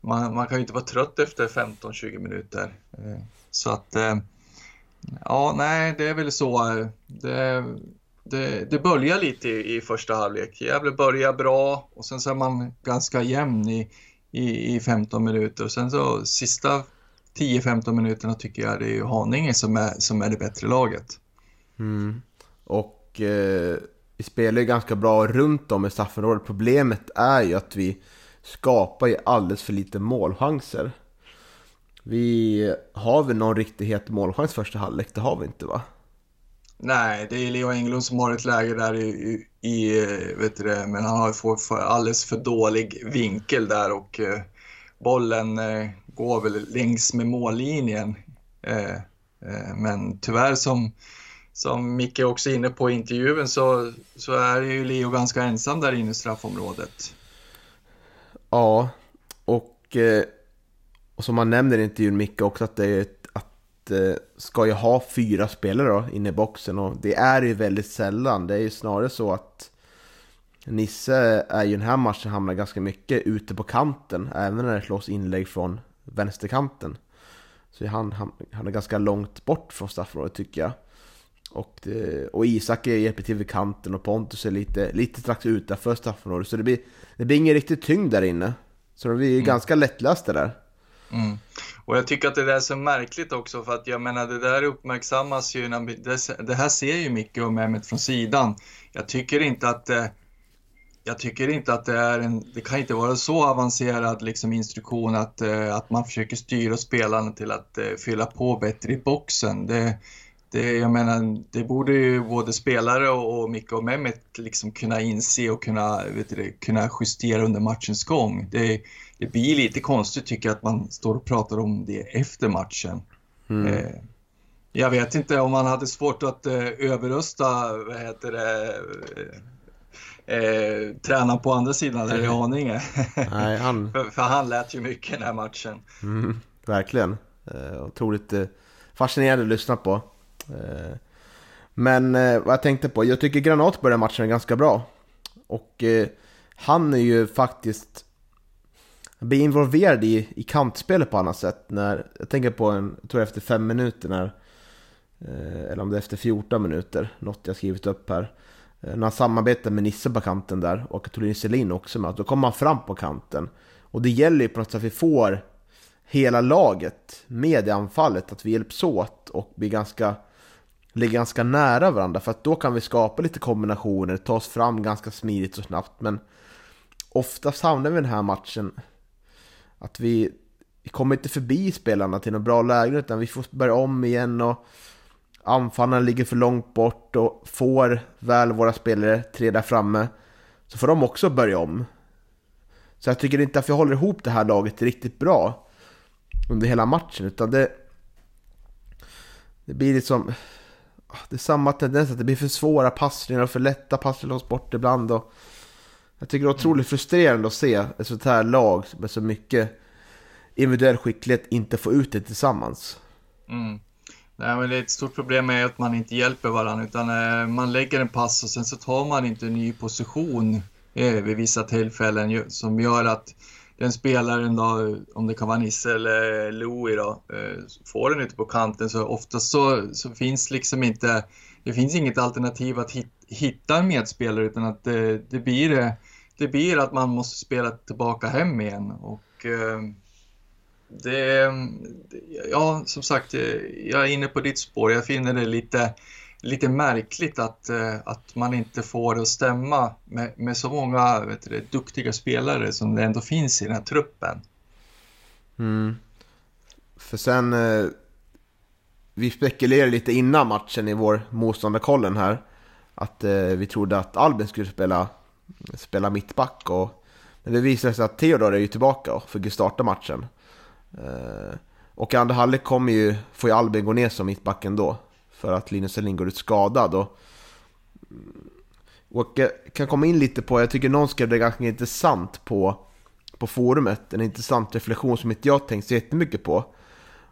Speaker 3: man, man kan ju inte vara trött efter 15-20 minuter. Så att, ja nej det är väl så. Det, det, det börjar lite i, i första halvlek. Gävle börjar bra och sen så är man ganska jämn i, i, i 15 minuter och sen så sista 10-15 minuterna tycker jag det är Haninge som är, som är det bättre laget.
Speaker 2: Mm. Och eh, vi spelar ju ganska bra runt om i straffområdet. Problemet är ju att vi skapar ju alldeles för lite målchanser. Vi har väl någon riktigt het målchans första halvlek? Det har vi inte va?
Speaker 3: Nej, det är Leo Englund som har ett läge där i, i, i vet du det, men han har fått för, alldeles för dålig vinkel där och eh, bollen eh, går väl längs med mållinjen. Eh, eh, men tyvärr som, som Micke också är inne på i intervjun så, så är ju Leo ganska ensam där inne i straffområdet.
Speaker 2: Ja, och, eh, och som man nämner i intervjun Micke också att det är att eh, ska jag ha fyra spelare då inne i boxen och det är ju väldigt sällan. Det är ju snarare så att Nisse är ju den här matchen hamnar ganska mycket ute på kanten även när det slås inlägg från vänsterkanten. Så han, han, han är ganska långt bort från straffområdet tycker jag. Och, det, och Isak hjälper till vid kanten och Pontus är lite, lite strax utanför straffområdet. Så det blir, det blir ingen riktig tyngd där inne. Så det blir mm. ganska lättlöst där.
Speaker 3: Mm. Och jag tycker att det där är så märkligt också för att jag menar det där uppmärksammas ju, när, det här ser ju Micke och Mehmet från sidan. Jag tycker inte att eh, jag tycker inte att det är en, det kan inte vara så avancerad liksom instruktion att, eh, att man försöker styra spelarna till att eh, fylla på bättre i boxen. Det, det, jag menar, det borde ju både spelare och, och Micke och Mehmet liksom kunna inse och kunna, vet du, kunna justera under matchens gång. Det, det blir lite konstigt tycker jag att man står och pratar om det efter matchen. Mm. Eh, jag vet inte om man hade svårt att eh, överrösta vad heter det, eh, tränar på andra sidan där i Haninge.
Speaker 2: Nej, han...
Speaker 3: för, för, han lät ju mycket den här matchen.
Speaker 2: Mm, verkligen. Eh, otroligt eh, fascinerande att lyssna på. Eh, men eh, vad jag tänkte på, jag tycker Granat börjar matchen ganska bra. Och eh, han är ju faktiskt blir involverad i, i kantspelet på annat sätt. När, jag tänker på en, jag tror efter fem minuter när, eh, eller om det är efter 14 minuter, något jag skrivit upp här. Eh, när han samarbetar med Nisse på kanten där och Torin Selin också med, alltså, då kommer han fram på kanten. Och det gäller ju på något sätt att vi får hela laget med i anfallet, att vi hjälps åt och blir ganska, ligger ganska nära varandra. För att då kan vi skapa lite kombinationer, ta oss fram ganska smidigt och snabbt. Men oftast hamnar vi i den här matchen att vi, vi kommer inte förbi spelarna till något bra läge utan vi får börja om igen och anfallarna ligger för långt bort och får väl våra spelare tre där framme så får de också börja om. Så jag tycker inte att vi håller ihop det här laget riktigt bra under hela matchen utan det det blir liksom det är samma tendens att det blir för svåra passningar och för lätta passningar långs bort ibland och jag tycker det är otroligt frustrerande att se ett sånt här lag med så mycket individuell skicklighet inte få ut det tillsammans.
Speaker 3: Mm. Nej, men det är ett stort problem med att man inte hjälper varandra utan eh, man lägger en pass och sen så tar man inte en ny position eh, vid vissa tillfällen som gör att den spelaren då, om det kan vara Nisse eller Louie, då, eh, får den ute på kanten. Så oftast så, så finns liksom inte, det finns inget alternativ att hitta en medspelare utan att det, det blir det blir att man måste spela tillbaka hem igen. Och eh, det, ja som sagt, jag är inne på ditt spår. Jag finner det lite, lite märkligt att, eh, att man inte får det att stämma med, med så många vet du, duktiga spelare som det ändå finns i den här truppen.
Speaker 2: Mm. För sen, eh, vi spekulerade lite innan matchen i vår motståndarkollen här, att eh, vi trodde att Albin skulle spela spela mittback. Och, men det visade sig att Theodor är ju tillbaka och fick ju starta matchen. Eh, och i andra halvlek kommer ju, får ju Albin gå ner som mittback ändå. För att Linus Elin går ut skadad. Och, och jag kan komma in lite på, jag tycker någon skrev det ganska intressant på, på forumet. En intressant reflektion som inte jag tänkt så jättemycket på.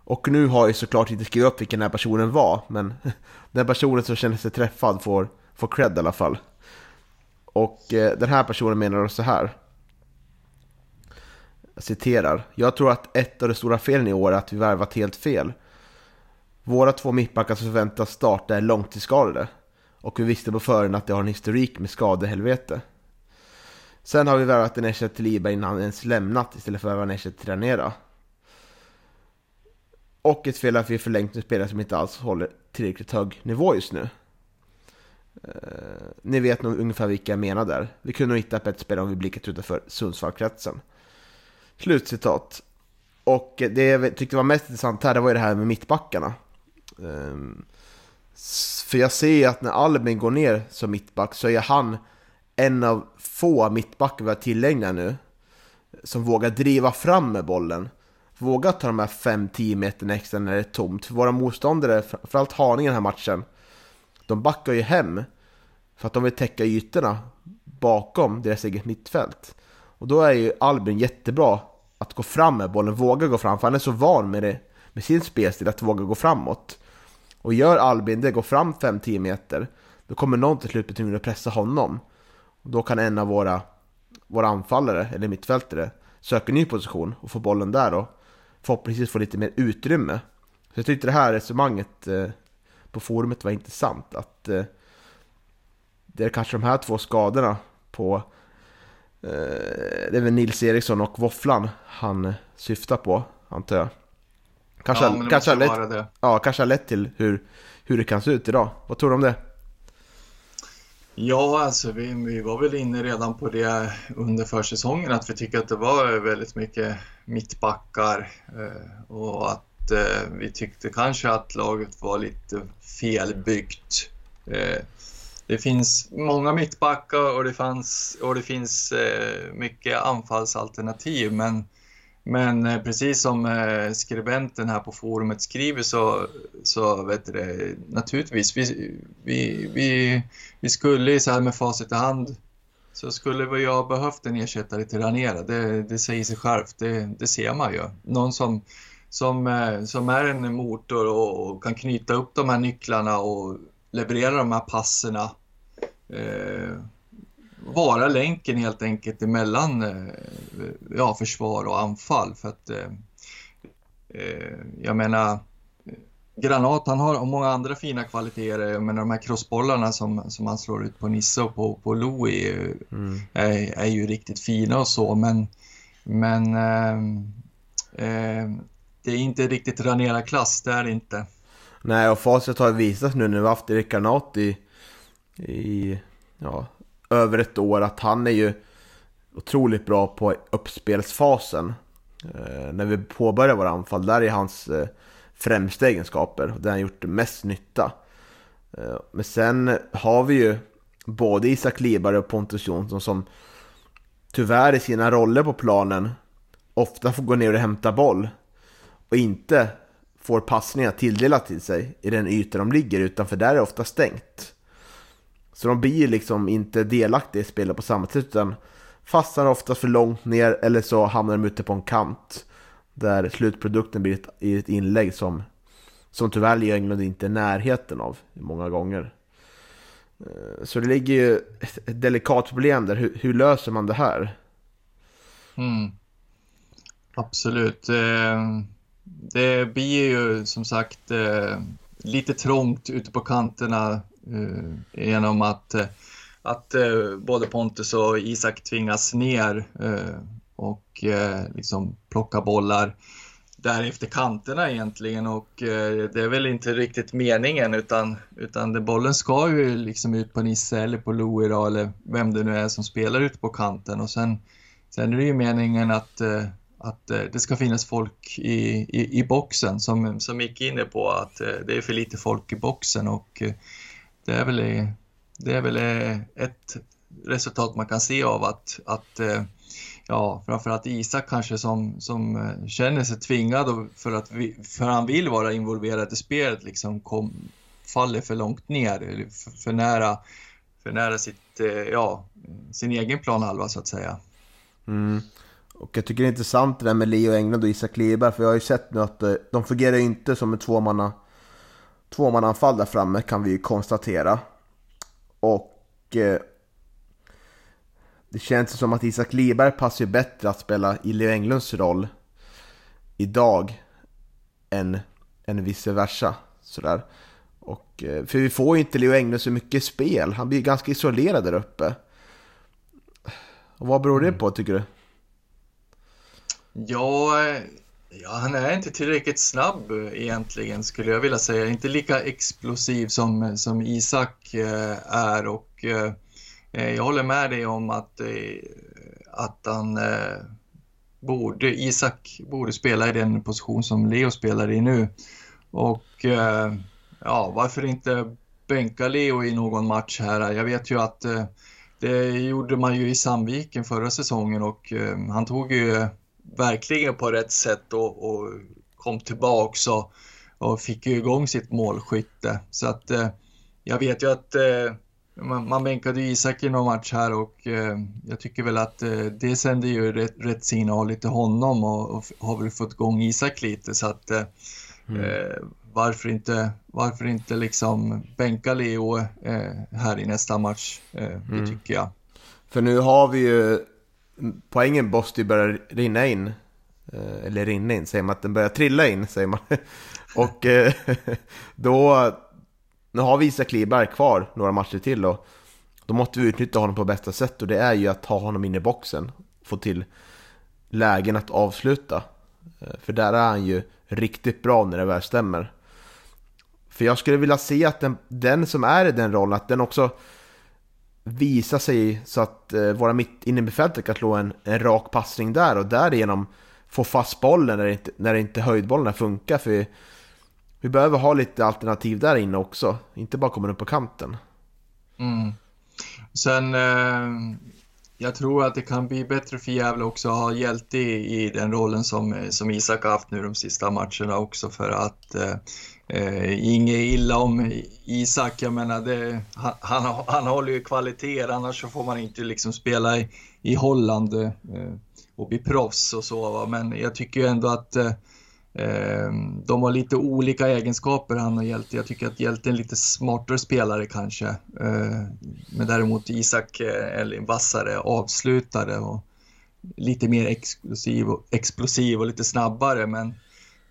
Speaker 2: Och nu har jag såklart inte skrivit upp vilken den här personen var, men den personen som känner sig träffad får, får cred i alla fall. Och eh, den här personen menar då så här. Jag citerar. Jag tror att ett av de stora felen i år är att vi värvat helt fel. Våra två mittbackar som förväntas starta är långtidsskadade. Och vi visste på förhand att de har en historik med skadehelvete. Sen har vi värvat en ersättare till Liba innan han ens lämnat istället för att värva en ersättare till Ranera. Och ett fel är att vi förlängt med spelare som inte alls håller tillräckligt hög nivå just nu. Eh, ni vet nog ungefär vilka jag menar där. Vi kunde nog hitta ett spelare om vi blickat utanför Sundsvallkretsen. Slutcitat. Och det jag tyckte var mest intressant här, det var ju det här med mittbackarna. Ehm, för jag ser ju att när Albin går ner som mittback så är han en av få mittbackar vi har tillgängliga nu. Som vågar driva fram med bollen. Vågar ta de här 5-10 meterna extra när det är tomt. För våra motståndare, framförallt Haninge den här matchen, de backar ju hem för att de vill täcka ytorna bakom deras eget mittfält. Och då är ju Albin jättebra att gå fram med bollen, våga gå fram, för han är så van med, det, med sin spelstil att våga gå framåt. Och gör Albin det, går fram 5-10 meter, då kommer någon till slut bli att pressa honom. Och då kan en av våra, våra anfallare, eller mittfältare, söka ny position och få bollen där och förhoppningsvis få lite mer utrymme. Så jag tyckte det här resonemanget eh, på forumet var intressant. Att eh, det är kanske de här två skadorna på det är väl Nils Eriksson och Våfflan han syftar på, antar jag. Kanske, ja, kanske, har lett, det. Ja, kanske har lett till hur, hur det kan se ut idag. Vad tror du om det?
Speaker 3: Ja, alltså vi, vi var väl inne redan på det under försäsongen att vi tycker att det var väldigt mycket mittbackar eh, och att eh, vi tyckte kanske att laget var lite felbyggt. Det finns många mittbackar och det, fanns, och det finns eh, mycket anfallsalternativ men, men eh, precis som eh, skribenten här på forumet skriver så, så vet du naturligtvis, vi, vi, vi, vi skulle så här med facit i hand så skulle vi ju ha behövt en ersättare till Ranera. Det, det säger sig självt, det, det ser man ju. Någon som, som, eh, som är en motor och, och kan knyta upp de här nycklarna och leverera de här passerna. Eh, vara länken helt enkelt emellan eh, ja, försvar och anfall. För att eh, eh jag menar Granat, han har många andra fina kvaliteter, men de här crossbollarna som, som han slår ut på Nisse och på, på Louis mm. är, är ju riktigt fina och så, men, men eh, eh, det är inte riktigt Ranera-klass, det är det inte.
Speaker 2: Nej, och facit har visat nu när vi har haft Erik Granat i, i ja, över ett år att han är ju otroligt bra på uppspelsfasen. Eh, när vi påbörjar våra anfall, där är hans eh, främsta egenskaper och där han gjort mest nytta. Eh, men sen har vi ju både Isak Libare och Pontus Jonsson som tyvärr i sina roller på planen ofta får gå ner och hämta boll och inte får passningar tilldelat till sig i den yta de ligger utanför där är det ofta stängt. Så de blir liksom inte delaktiga i spelet på samma sätt utan fastnar ofta för långt ner eller så hamnar de ute på en kant. Där slutprodukten blir ett, i ett inlägg som, som tyvärr ligger England inte är i närheten av många gånger. Eh, så det ligger ju ett delikat problem där. Hur, hur löser man det här?
Speaker 3: Mm. Absolut. Eh, det blir ju som sagt eh, lite trångt ute på kanterna eh, genom att, eh, att eh, både Pontus och Isak tvingas ner och eh, liksom plocka bollar därefter kanterna egentligen. Och eh, det är väl inte riktigt meningen utan, utan det, bollen ska ju liksom ut på Nisse eller på Louis då, eller vem det nu är som spelar ute på kanten. Och sen, sen är det ju meningen att, eh, att eh, det ska finnas folk i, i, i boxen som, som gick inne på att eh, det är för lite folk i boxen och eh, det är väl, det är väl ett resultat man kan se av att, att ja, framförallt Isak kanske som, som känner sig tvingad för att vi, för han vill vara involverad i spelet liksom kom, faller för långt ner, för, för nära, för nära sitt, ja, sin egen planhalva så att säga.
Speaker 2: Mm. Och jag tycker det är intressant det där med Leo England och Isak Liberg, för jag har ju sett nu att eh, de fungerar inte som ett tvåmanna tvåmannaanfall där framme kan vi ju konstatera. Och det känns som att Isak Liberg passar ju bättre att spela i Leo Englunds roll idag än, än vice versa. Sådär. Och, eh, för vi får ju inte Leo Englund så mycket spel. Han blir ganska isolerad där uppe. Och vad beror det mm. på tycker du?
Speaker 3: Ja, ja, han är inte tillräckligt snabb eh, egentligen skulle jag vilja säga. Inte lika explosiv som, som Isak eh, är och eh, jag håller med dig om att, att han borde, Isak borde spela i den position som Leo spelar i nu. Och ja, varför inte bänka Leo i någon match här? Jag vet ju att det gjorde man ju i Sandviken förra säsongen och han tog ju verkligen på rätt sätt och, och kom tillbaks och, och fick ju igång sitt målskytte. Så att jag vet ju att man, man bänkade Isak i någon match här och eh, jag tycker väl att eh, det sänder ju rätt, rätt signaler till honom och, och, har väl fått igång Isak lite så att eh, mm. Eh, varför inte, varför inte liksom bänka Leo eh, här i nästa match, eh, det mm. tycker jag.
Speaker 2: För nu har vi ju, poängen måste ju börja rinna in, eh, eller rinna in säger man, att den börjar trilla in säger man. och eh, då nu har vi Isak Liberg kvar några matcher till och då måste vi utnyttja honom på bästa sätt och det är ju att ha honom in i boxen. Få till lägen att avsluta. Eh, för där är han ju riktigt bra när det väl stämmer. För jag skulle vilja se att den, den som är i den rollen, att den också Visa sig så att eh, våra mitt inne befältet kan slå en, en rak passning där och därigenom få fast bollen när det inte, när det inte höjdbollarna funkar. För vi behöver ha lite alternativ där inne också, inte bara komma upp på kanten.
Speaker 3: Mm. Sen, eh, jag tror att det kan bli bättre för Gävle också att ha Hjälte i, i den rollen som, eh, som Isak har haft nu de sista matcherna också för att eh, eh inget illa om Isak, jag menar det, han, han, han håller ju kvaliteter annars så får man inte liksom spela i, i Holland eh, och bli proffs och så va? men jag tycker ju ändå att eh, eh de har lite olika egenskaper han och Hjälte. Jag tycker att Hjälte är en lite smartare spelare kanske. Eh, men däremot Isak eh, är en vassare avslutare och lite mer explosiv och, explosiv och lite snabbare. Men,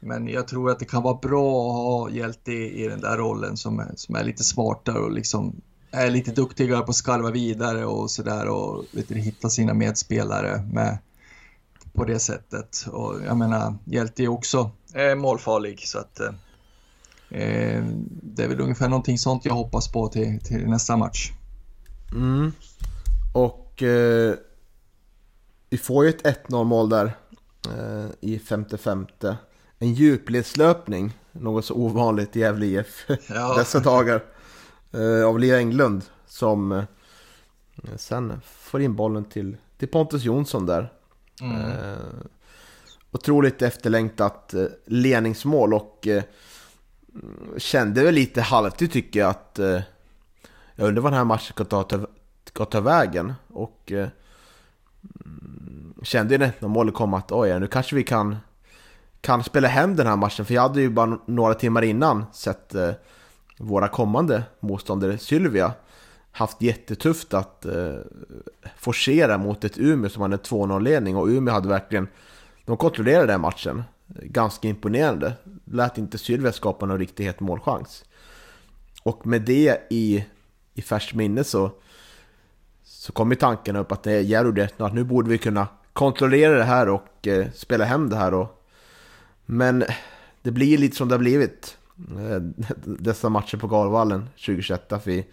Speaker 3: men jag tror att det kan vara bra att ha Hjälte i den där rollen som är, som är lite smartare och liksom är lite duktigare på att skarva vidare och sådär och vet du, hitta sina medspelare med på det sättet. Och jag menar, Hjälte är också är målfarlig så att eh, eh, det är väl ungefär någonting sånt jag hoppas på till, till nästa match.
Speaker 2: Mm. Och eh, vi får ju ett 1-0 mål där eh, i 55. En djupledslöpning, något så ovanligt i Gävle IF ja. dessa dagar. Eh, av Lea Englund som eh, sen får in bollen till, till Pontus Jonsson där. Mm. Eh, otroligt efterlängtat eh, ledningsmål och eh, kände väl lite halvtid tycker jag att eh, jag undrar vad den här matchen ska ta, ta, ska ta vägen. Och eh, kände ju när målet kom att oj, nu kanske vi kan, kan spela hem den här matchen. För jag hade ju bara några timmar innan sett eh, våra kommande motståndare Sylvia haft jättetufft att eh, forcera mot ett Umeå som hade 2-0-ledning och Umeå hade verkligen, de kontrollerade den matchen. Ganska imponerande. Lät inte Sylvia skapa någon riktig het målchans. Och med det i, i färskt minne så, så kom ju tanken upp att det är Järud att nu borde vi kunna kontrollera det här och eh, spela hem det här. Och, men det blir lite som det har blivit. Eh, dessa matcher på Galvallen 2021. Vi,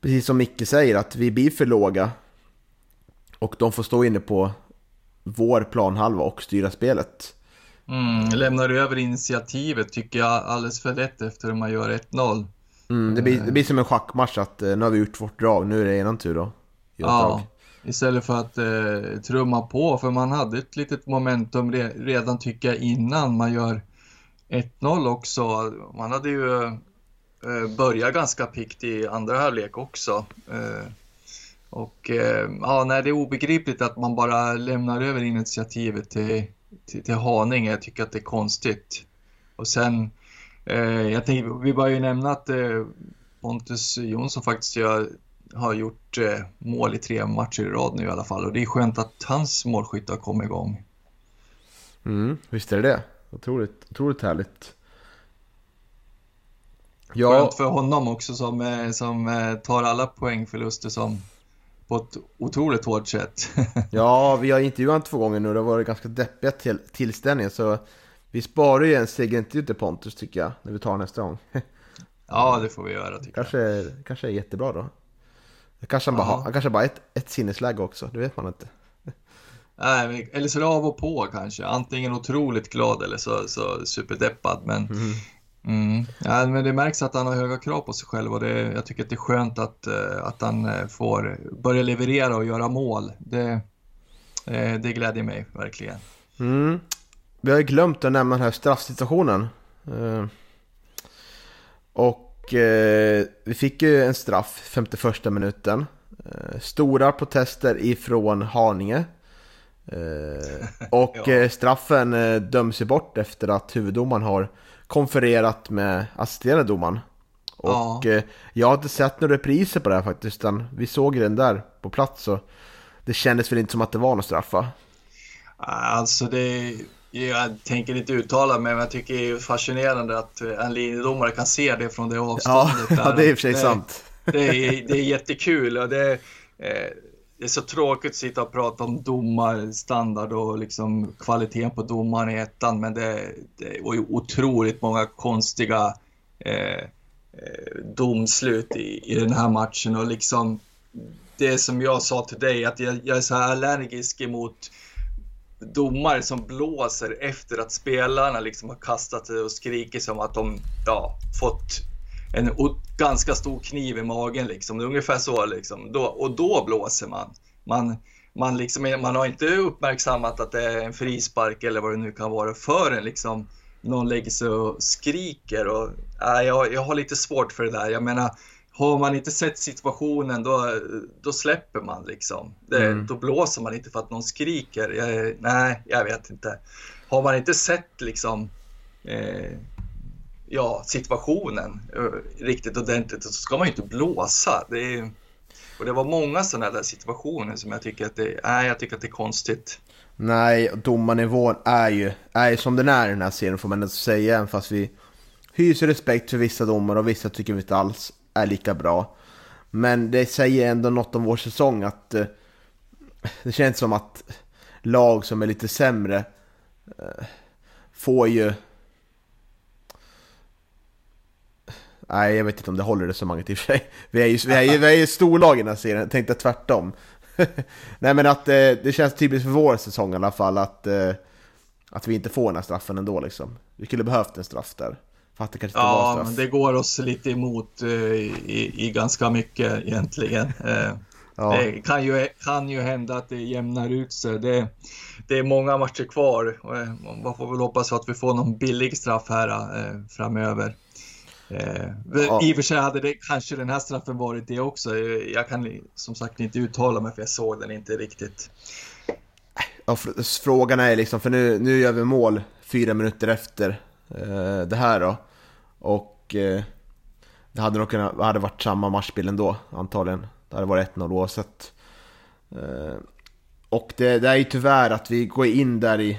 Speaker 2: precis som Micke säger, att vi blir för låga. Och de får stå inne på vår planhalva och styra spelet.
Speaker 3: Mm, lämnar över initiativet tycker jag alldeles för lätt efter att man gör 1-0.
Speaker 2: Mm, det, blir, det blir som en schackmatch att eh, nu har vi gjort vårt drag, nu är det eran tur då.
Speaker 3: Ja, istället för att eh, trumma på, för man hade ett litet momentum re redan tycker jag innan man gör 1-0 också. Man hade ju Eh, börjat ganska pikt i andra halvlek också. Eh, och eh, ja, nej, det är obegripligt att man bara lämnar över initiativet till, till, till Haninge. Jag tycker att det är konstigt. Och sen, eh, jag tänkte, vi bör ju nämna att eh, Pontus Jonsson faktiskt gör, har gjort mål i tre matcher i rad nu i alla fall. Och det är skönt att hans målskytte har kommit igång.
Speaker 2: Mm, visst är det det. Otroligt, otroligt härligt.
Speaker 3: Ja. Skönt för honom också som, eh, som eh, tar alla poängförluster som på ett otroligt hårt sätt.
Speaker 2: ja, vi har intervjuat honom två gånger nu och det har varit ganska deppiga till, tillställningar så vi sparar ju en segerintervju till Pontus tycker jag, när vi tar nästa gång.
Speaker 3: ja, det får vi göra tycker
Speaker 2: kanske, jag. Kanske är jättebra då. Kanske han, bara har, han kanske bara ett, ett sinnesläge också, det vet man inte.
Speaker 3: Nej, eller så är det av och på kanske. Antingen otroligt glad eller så, så superdeppad. Men mm. Mm. Ja, men det märks att han har höga krav på sig själv och det, jag tycker att det är skönt att, eh, att han eh, får börja leverera och göra mål. Det, eh, det glädjer mig verkligen.
Speaker 2: Mm. Vi har ju glömt att nämna den här straffsituationen. Och vi fick ju en straff 51 minuten. Stora protester ifrån Haninge. Och ja. straffen döms ju bort efter att huvuddomaren har konfererat med assisterande domaren. Och ja. eh, jag har inte sett några repriser på det här faktiskt, utan vi såg den där på plats och det kändes väl inte som att det var någon straffa.
Speaker 3: Alltså det, jag tänker inte uttala mig, men jag tycker det är fascinerande att en linjedomare kan se det från det avståndet.
Speaker 2: Ja, ja det är i och för sig
Speaker 3: det,
Speaker 2: sant.
Speaker 3: Det är, det är jättekul och det, eh, det är så tråkigt att sitta och prata om domarstandard och liksom kvaliteten på domaren i ettan, men det, det var ju otroligt många konstiga eh, eh, domslut i, i den här matchen och liksom det som jag sa till dig, att jag, jag är så här allergisk emot domare som blåser efter att spelarna liksom har kastat sig och skrikit som att de ja, fått en ganska stor kniv i magen liksom. Det är ungefär så liksom. Då, och då blåser man. man, man, liksom, man har inte uppmärksammat att det är en frispark eller vad det nu kan vara förrän liksom någon lägger sig och skriker. Och, äh, jag, jag har lite svårt för det där. Jag menar, har man inte sett situationen då, då släpper man liksom. Det, mm. Då blåser man inte för att någon skriker. Jag, nej, jag vet inte. Har man inte sett liksom eh, ja, situationen eh, riktigt ordentligt så ska man ju inte blåsa. Det är, och det var många sådana där situationer som jag tycker att det, nej, jag tycker att det är konstigt.
Speaker 2: Nej, domarnivån är ju, är ju som den är i den här serien får man ändå säga, även fast vi hyser respekt för vissa domare och vissa tycker vi inte alls är lika bra. Men det säger ändå något om vår säsong att eh, det känns som att lag som är lite sämre eh, får ju... Nej, jag vet inte om det håller resonemanget i och för sig. Vi är ju, vi är ju, vi är ju storlag i den här serien, jag tänkte tvärtom. Nej men att eh, det känns typiskt för vår säsong i alla fall att, eh, att vi inte får den här straffen ändå liksom. Vi skulle behövt en straff där.
Speaker 3: För att det kanske inte ja, var straff. men det går oss lite emot eh, i, i ganska mycket egentligen. Eh, ja. Det kan ju, kan ju hända att det jämnar ut sig. Det, det är många matcher kvar. Eh, man får väl hoppas att vi får någon billig straff här eh, framöver. Eh, ja. I och för sig hade det kanske den här straffen varit det också. Jag kan som sagt inte uttala mig för jag såg den inte riktigt.
Speaker 2: Ja, frågan är liksom, för nu, nu gör vi mål fyra minuter efter eh, Eh, det här då. Och eh, det hade nog kunnat, hade varit samma matchbild ändå antagligen. Det hade varit 1-0 oavsett. Eh, och det, det är ju tyvärr att vi går in där i...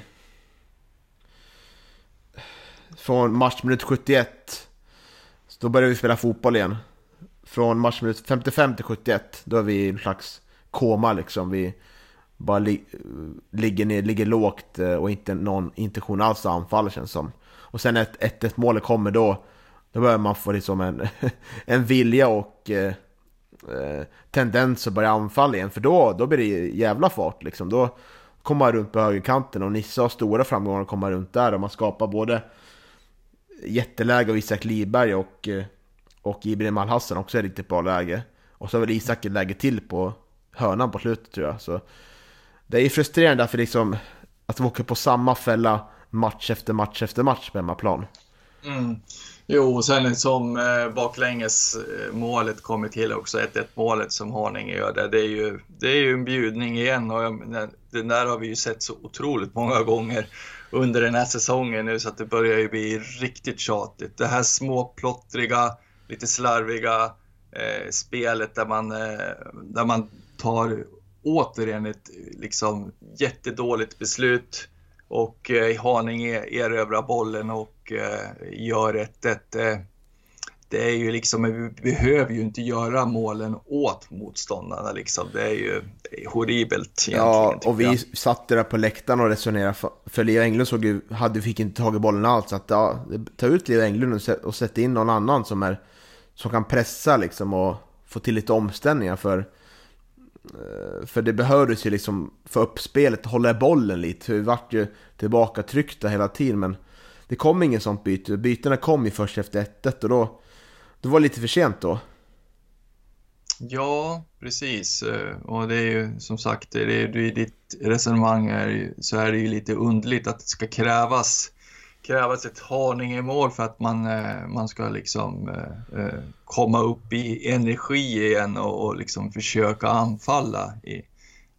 Speaker 2: Från matchminut 71 då börjar vi spela fotboll igen. Från matchminut 55 till 71, då är vi i en slags koma liksom. Vi bara li ligger, ner, ligger lågt eh, och inte någon intention alls att anfalla känns som. Och sen ett 1-1 målet kommer då, då börjar man få liksom en, en vilja och eh, eh, tendens att börja anfalla igen. För då, då blir det jävla fart liksom. Då kommer man runt på högerkanten och Nissa har stora framgångar att komma runt där och man skapar både jätteläge av Isak Liberg och, eh, och Ibrahim Al-Hassan också är riktigt bra läge. Och så har väl Isak ett läge till på hörnan på slutet tror jag. Så det är frustrerande för liksom att vi åker på samma fälla match efter match efter match på hemmaplan.
Speaker 3: Mm. Jo, och sen som eh, baklänges eh, målet kommer till också, 1-1 målet som Haninge gör där. Det är ju, det är ju en bjudning igen och jag, den där har vi ju sett så otroligt många gånger under den här säsongen nu så att det börjar ju bli riktigt tjatigt. Det här småplottriga, lite slarviga eh, spelet där man, eh, där man tar återigen ett liksom, jättedåligt beslut och eh, Haninge erövrar bollen och eh, gör ett, ett eh, det är ju liksom, vi behöver ju inte göra målen åt motståndarna liksom. Det är ju det är horribelt.
Speaker 2: Ja, och vi jag. satt där på läktaren och resonerade. För, Leo Englund såg ju, hade, fick inte tagit bollen alls. Så att ja, ta ut Leo Englund och, sätta in någon annan som, är, som kan pressa liksom och få till lite omställningar. För, Eh, för det behövdes ju liksom för uppspelet, hålla bollen lite. Vi vart ju tillbaka tryckta hela tiden men det kom ingen sånt byte. Bytena kom ju först efter 1 och då det var lite för sent då.
Speaker 3: Ja, precis. Eh, och det är ju som sagt, det är, i ditt resonemang är, så är det ju lite underligt att det ska krävas, krävas ett Haninge-mål för att man, eh, man ska liksom eh, eh, komma upp i energi igen och, och liksom försöka anfalla. I,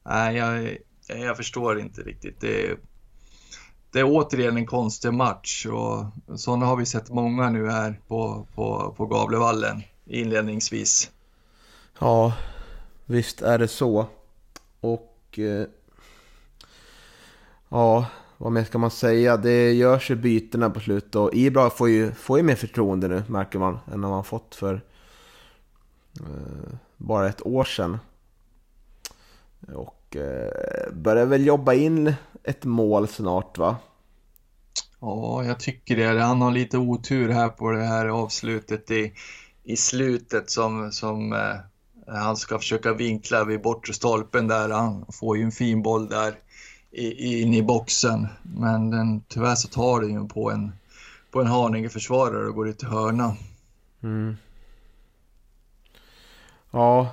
Speaker 3: nej, jag, eh, jag förstår inte riktigt. Det, det är återigen en konstig match och sådana har vi sett många nu här på, på, på Gavlevallen inledningsvis.
Speaker 2: Ja, visst är det så. Och eh, ja, vad mer ska man säga? Det görs ju bytena på slutet och Ibra får ju, får ju mer förtroende nu märker man än vad han fått för eh, bara ett år sedan. Och eh, börjar väl jobba in ett mål snart va?
Speaker 3: Ja, jag tycker det. Han har lite otur här på det här avslutet i, i slutet som, som eh, han ska försöka vinkla vid bortre stolpen där. Han får ju en fin boll där i, in i boxen. Men den, tyvärr så tar den ju på en, på en Haninge-försvarare och går ut till hörna. Mm.
Speaker 2: Ja,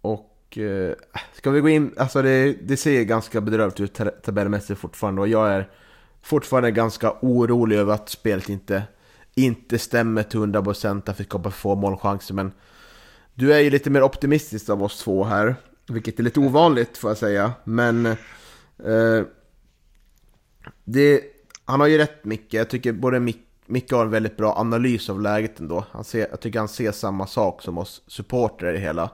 Speaker 2: och eh, Ska vi gå in, alltså det, det ser ganska bedrövligt ut tabellmässigt fortfarande och jag är fortfarande ganska orolig över att spelet inte, inte stämmer till 100% att vi skapar få målchanser men du är ju lite mer optimistisk av oss två här, vilket är lite ovanligt får jag säga, men eh, det, han har ju rätt Micke, jag tycker både Micke Micke har en väldigt bra analys av läget ändå. Han ser, jag tycker han ser samma sak som oss supportrar i hela.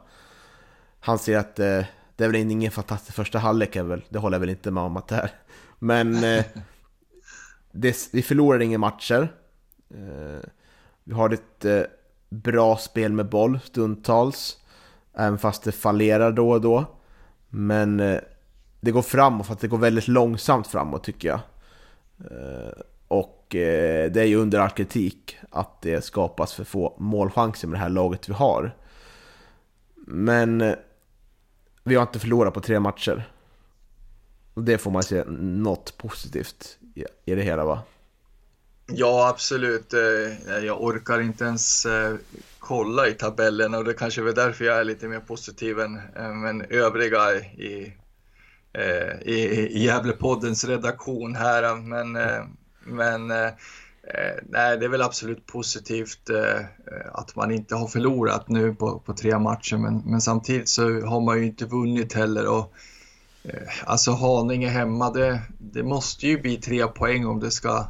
Speaker 2: Han ser att eh, det är väl ingen fantastisk första halvlek, väl, det håller jag väl inte med om att det är. Men eh, det, vi förlorar inga matcher. Eh, vi har ett eh, bra spel med boll stundtals. Även fast det fallerar då och då. Men eh, det går framåt, för att det går väldigt långsamt framåt tycker jag. Eh, och eh, det är ju under all kritik att det skapas för få målchanser med det här laget vi har. Men eh, vi har inte förlorat på tre matcher. Och det får man se något positivt i det hela va?
Speaker 3: Ja, absolut. Jag orkar inte ens kolla i tabellen och det kanske är därför jag är lite mer positiv än, än övriga i, Eh, i, i Gävlepoddens redaktion här. Men eh, men eh, eh, nej, det är väl absolut positivt eh, att man inte har förlorat nu på, på tre matcher. Men, men samtidigt så har man ju inte vunnit heller. Och, eh, alltså Haninge hemma, det, det måste ju bli tre poäng om det ska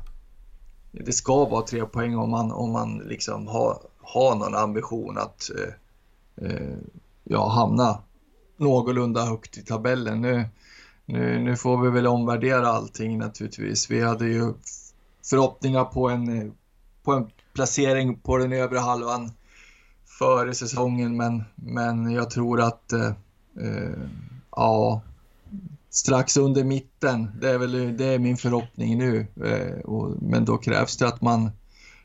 Speaker 3: det ska vara tre poäng om man, om man liksom har, har någon ambition att eh, eh, ja, hamna någorlunda högt i tabellen. Nu, nu, nu får vi väl omvärdera allting naturligtvis. Vi hade ju förhoppningar på en, på en placering på den övre halvan före säsongen men, men jag tror att eh, eh, ja, strax under mitten, det är, väl, det är min förhoppning nu. Eh, och, men då krävs det att man,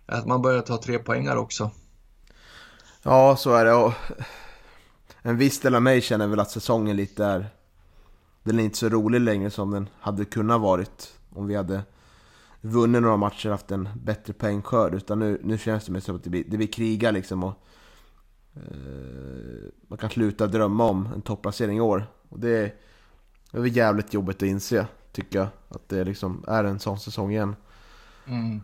Speaker 3: att man börjar ta tre poängar också.
Speaker 2: Ja, så är det. Och en viss del av mig känner väl att säsongen lite är... Den är inte så rolig längre som den hade kunnat varit om vi hade vunnit några matcher och haft en bättre poängskörd. Utan nu, nu känns det mer som att det blir, det blir kriga liksom. Och, eh, man kan sluta drömma om en topplacering i år. Och det är, det är jävligt jobbigt att inse, tycker jag. Att det liksom är en sån säsong igen.
Speaker 3: Mm.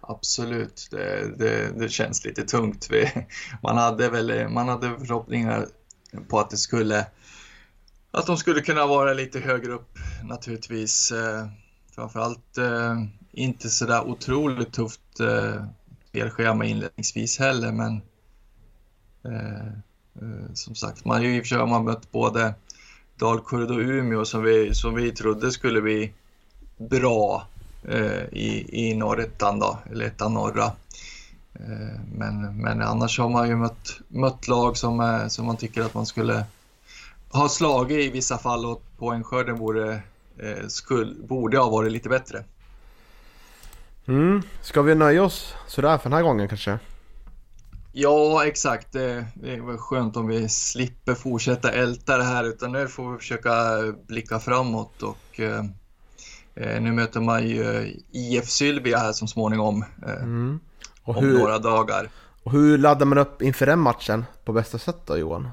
Speaker 3: Absolut, det, det, det, känns lite tungt. Vi, man, hade väl, man hade förhoppningar på att det skulle att de skulle kunna vara lite högre upp naturligtvis. Eh, framförallt eh, inte sådär otroligt tufft eh, spelschema inledningsvis heller, men eh, eh, som sagt, man har ju i och för sig man mött både Dalkurd och Umeå som vi, som vi trodde skulle bli bra eh, i, i norrettan då, eller ettan norra. Eh, men, men annars har man ju mött, mött lag som, eh, som man tycker att man skulle ha slagit i vissa fall och poängskörden vore eh, skulle, borde ha varit lite bättre.
Speaker 2: Mm. Ska vi nöja oss sådär för den här gången kanske?
Speaker 3: Ja, exakt. Det, det är väl skönt om vi slipper fortsätta älta det här utan nu får vi försöka blicka framåt och eh, eh nu möter man ju eh, IF Sylvia här som småningom eh, mm. om hur, några dagar.
Speaker 2: Och hur laddar man upp inför den matchen på bästa sätt då Johan?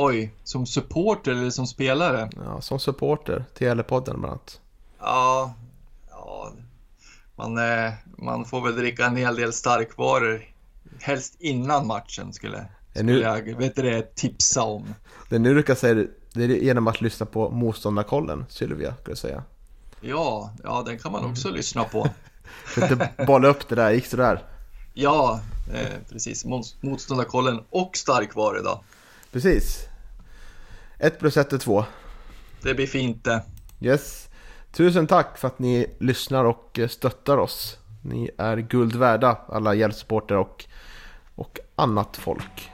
Speaker 3: Oj, som supporter eller som spelare?
Speaker 2: Ja, som supporter till Gällepodden bland annat.
Speaker 3: Ja, ja man, eh, man får väl dricka en hel del starkvaror. Helst innan matchen skulle, skulle nu... jag vet det, tipsa om.
Speaker 2: Det nu du kan säga det är genom att lyssna på motståndarkollen, Sylvia, skulle jag säga.
Speaker 3: Ja, ja den kan man också mm. lyssna på.
Speaker 2: För inte bolla upp det där, gick det där?
Speaker 3: Ja, eh, precis. Motståndarkollen och starkvaror då.
Speaker 2: Precis. 1 plus 1 är 2.
Speaker 3: Det blir fint det.
Speaker 2: Yes. Tusen tack för att ni lyssnar och stöttar oss. Ni är guld värda, alla hjälpsupporter och, och annat folk.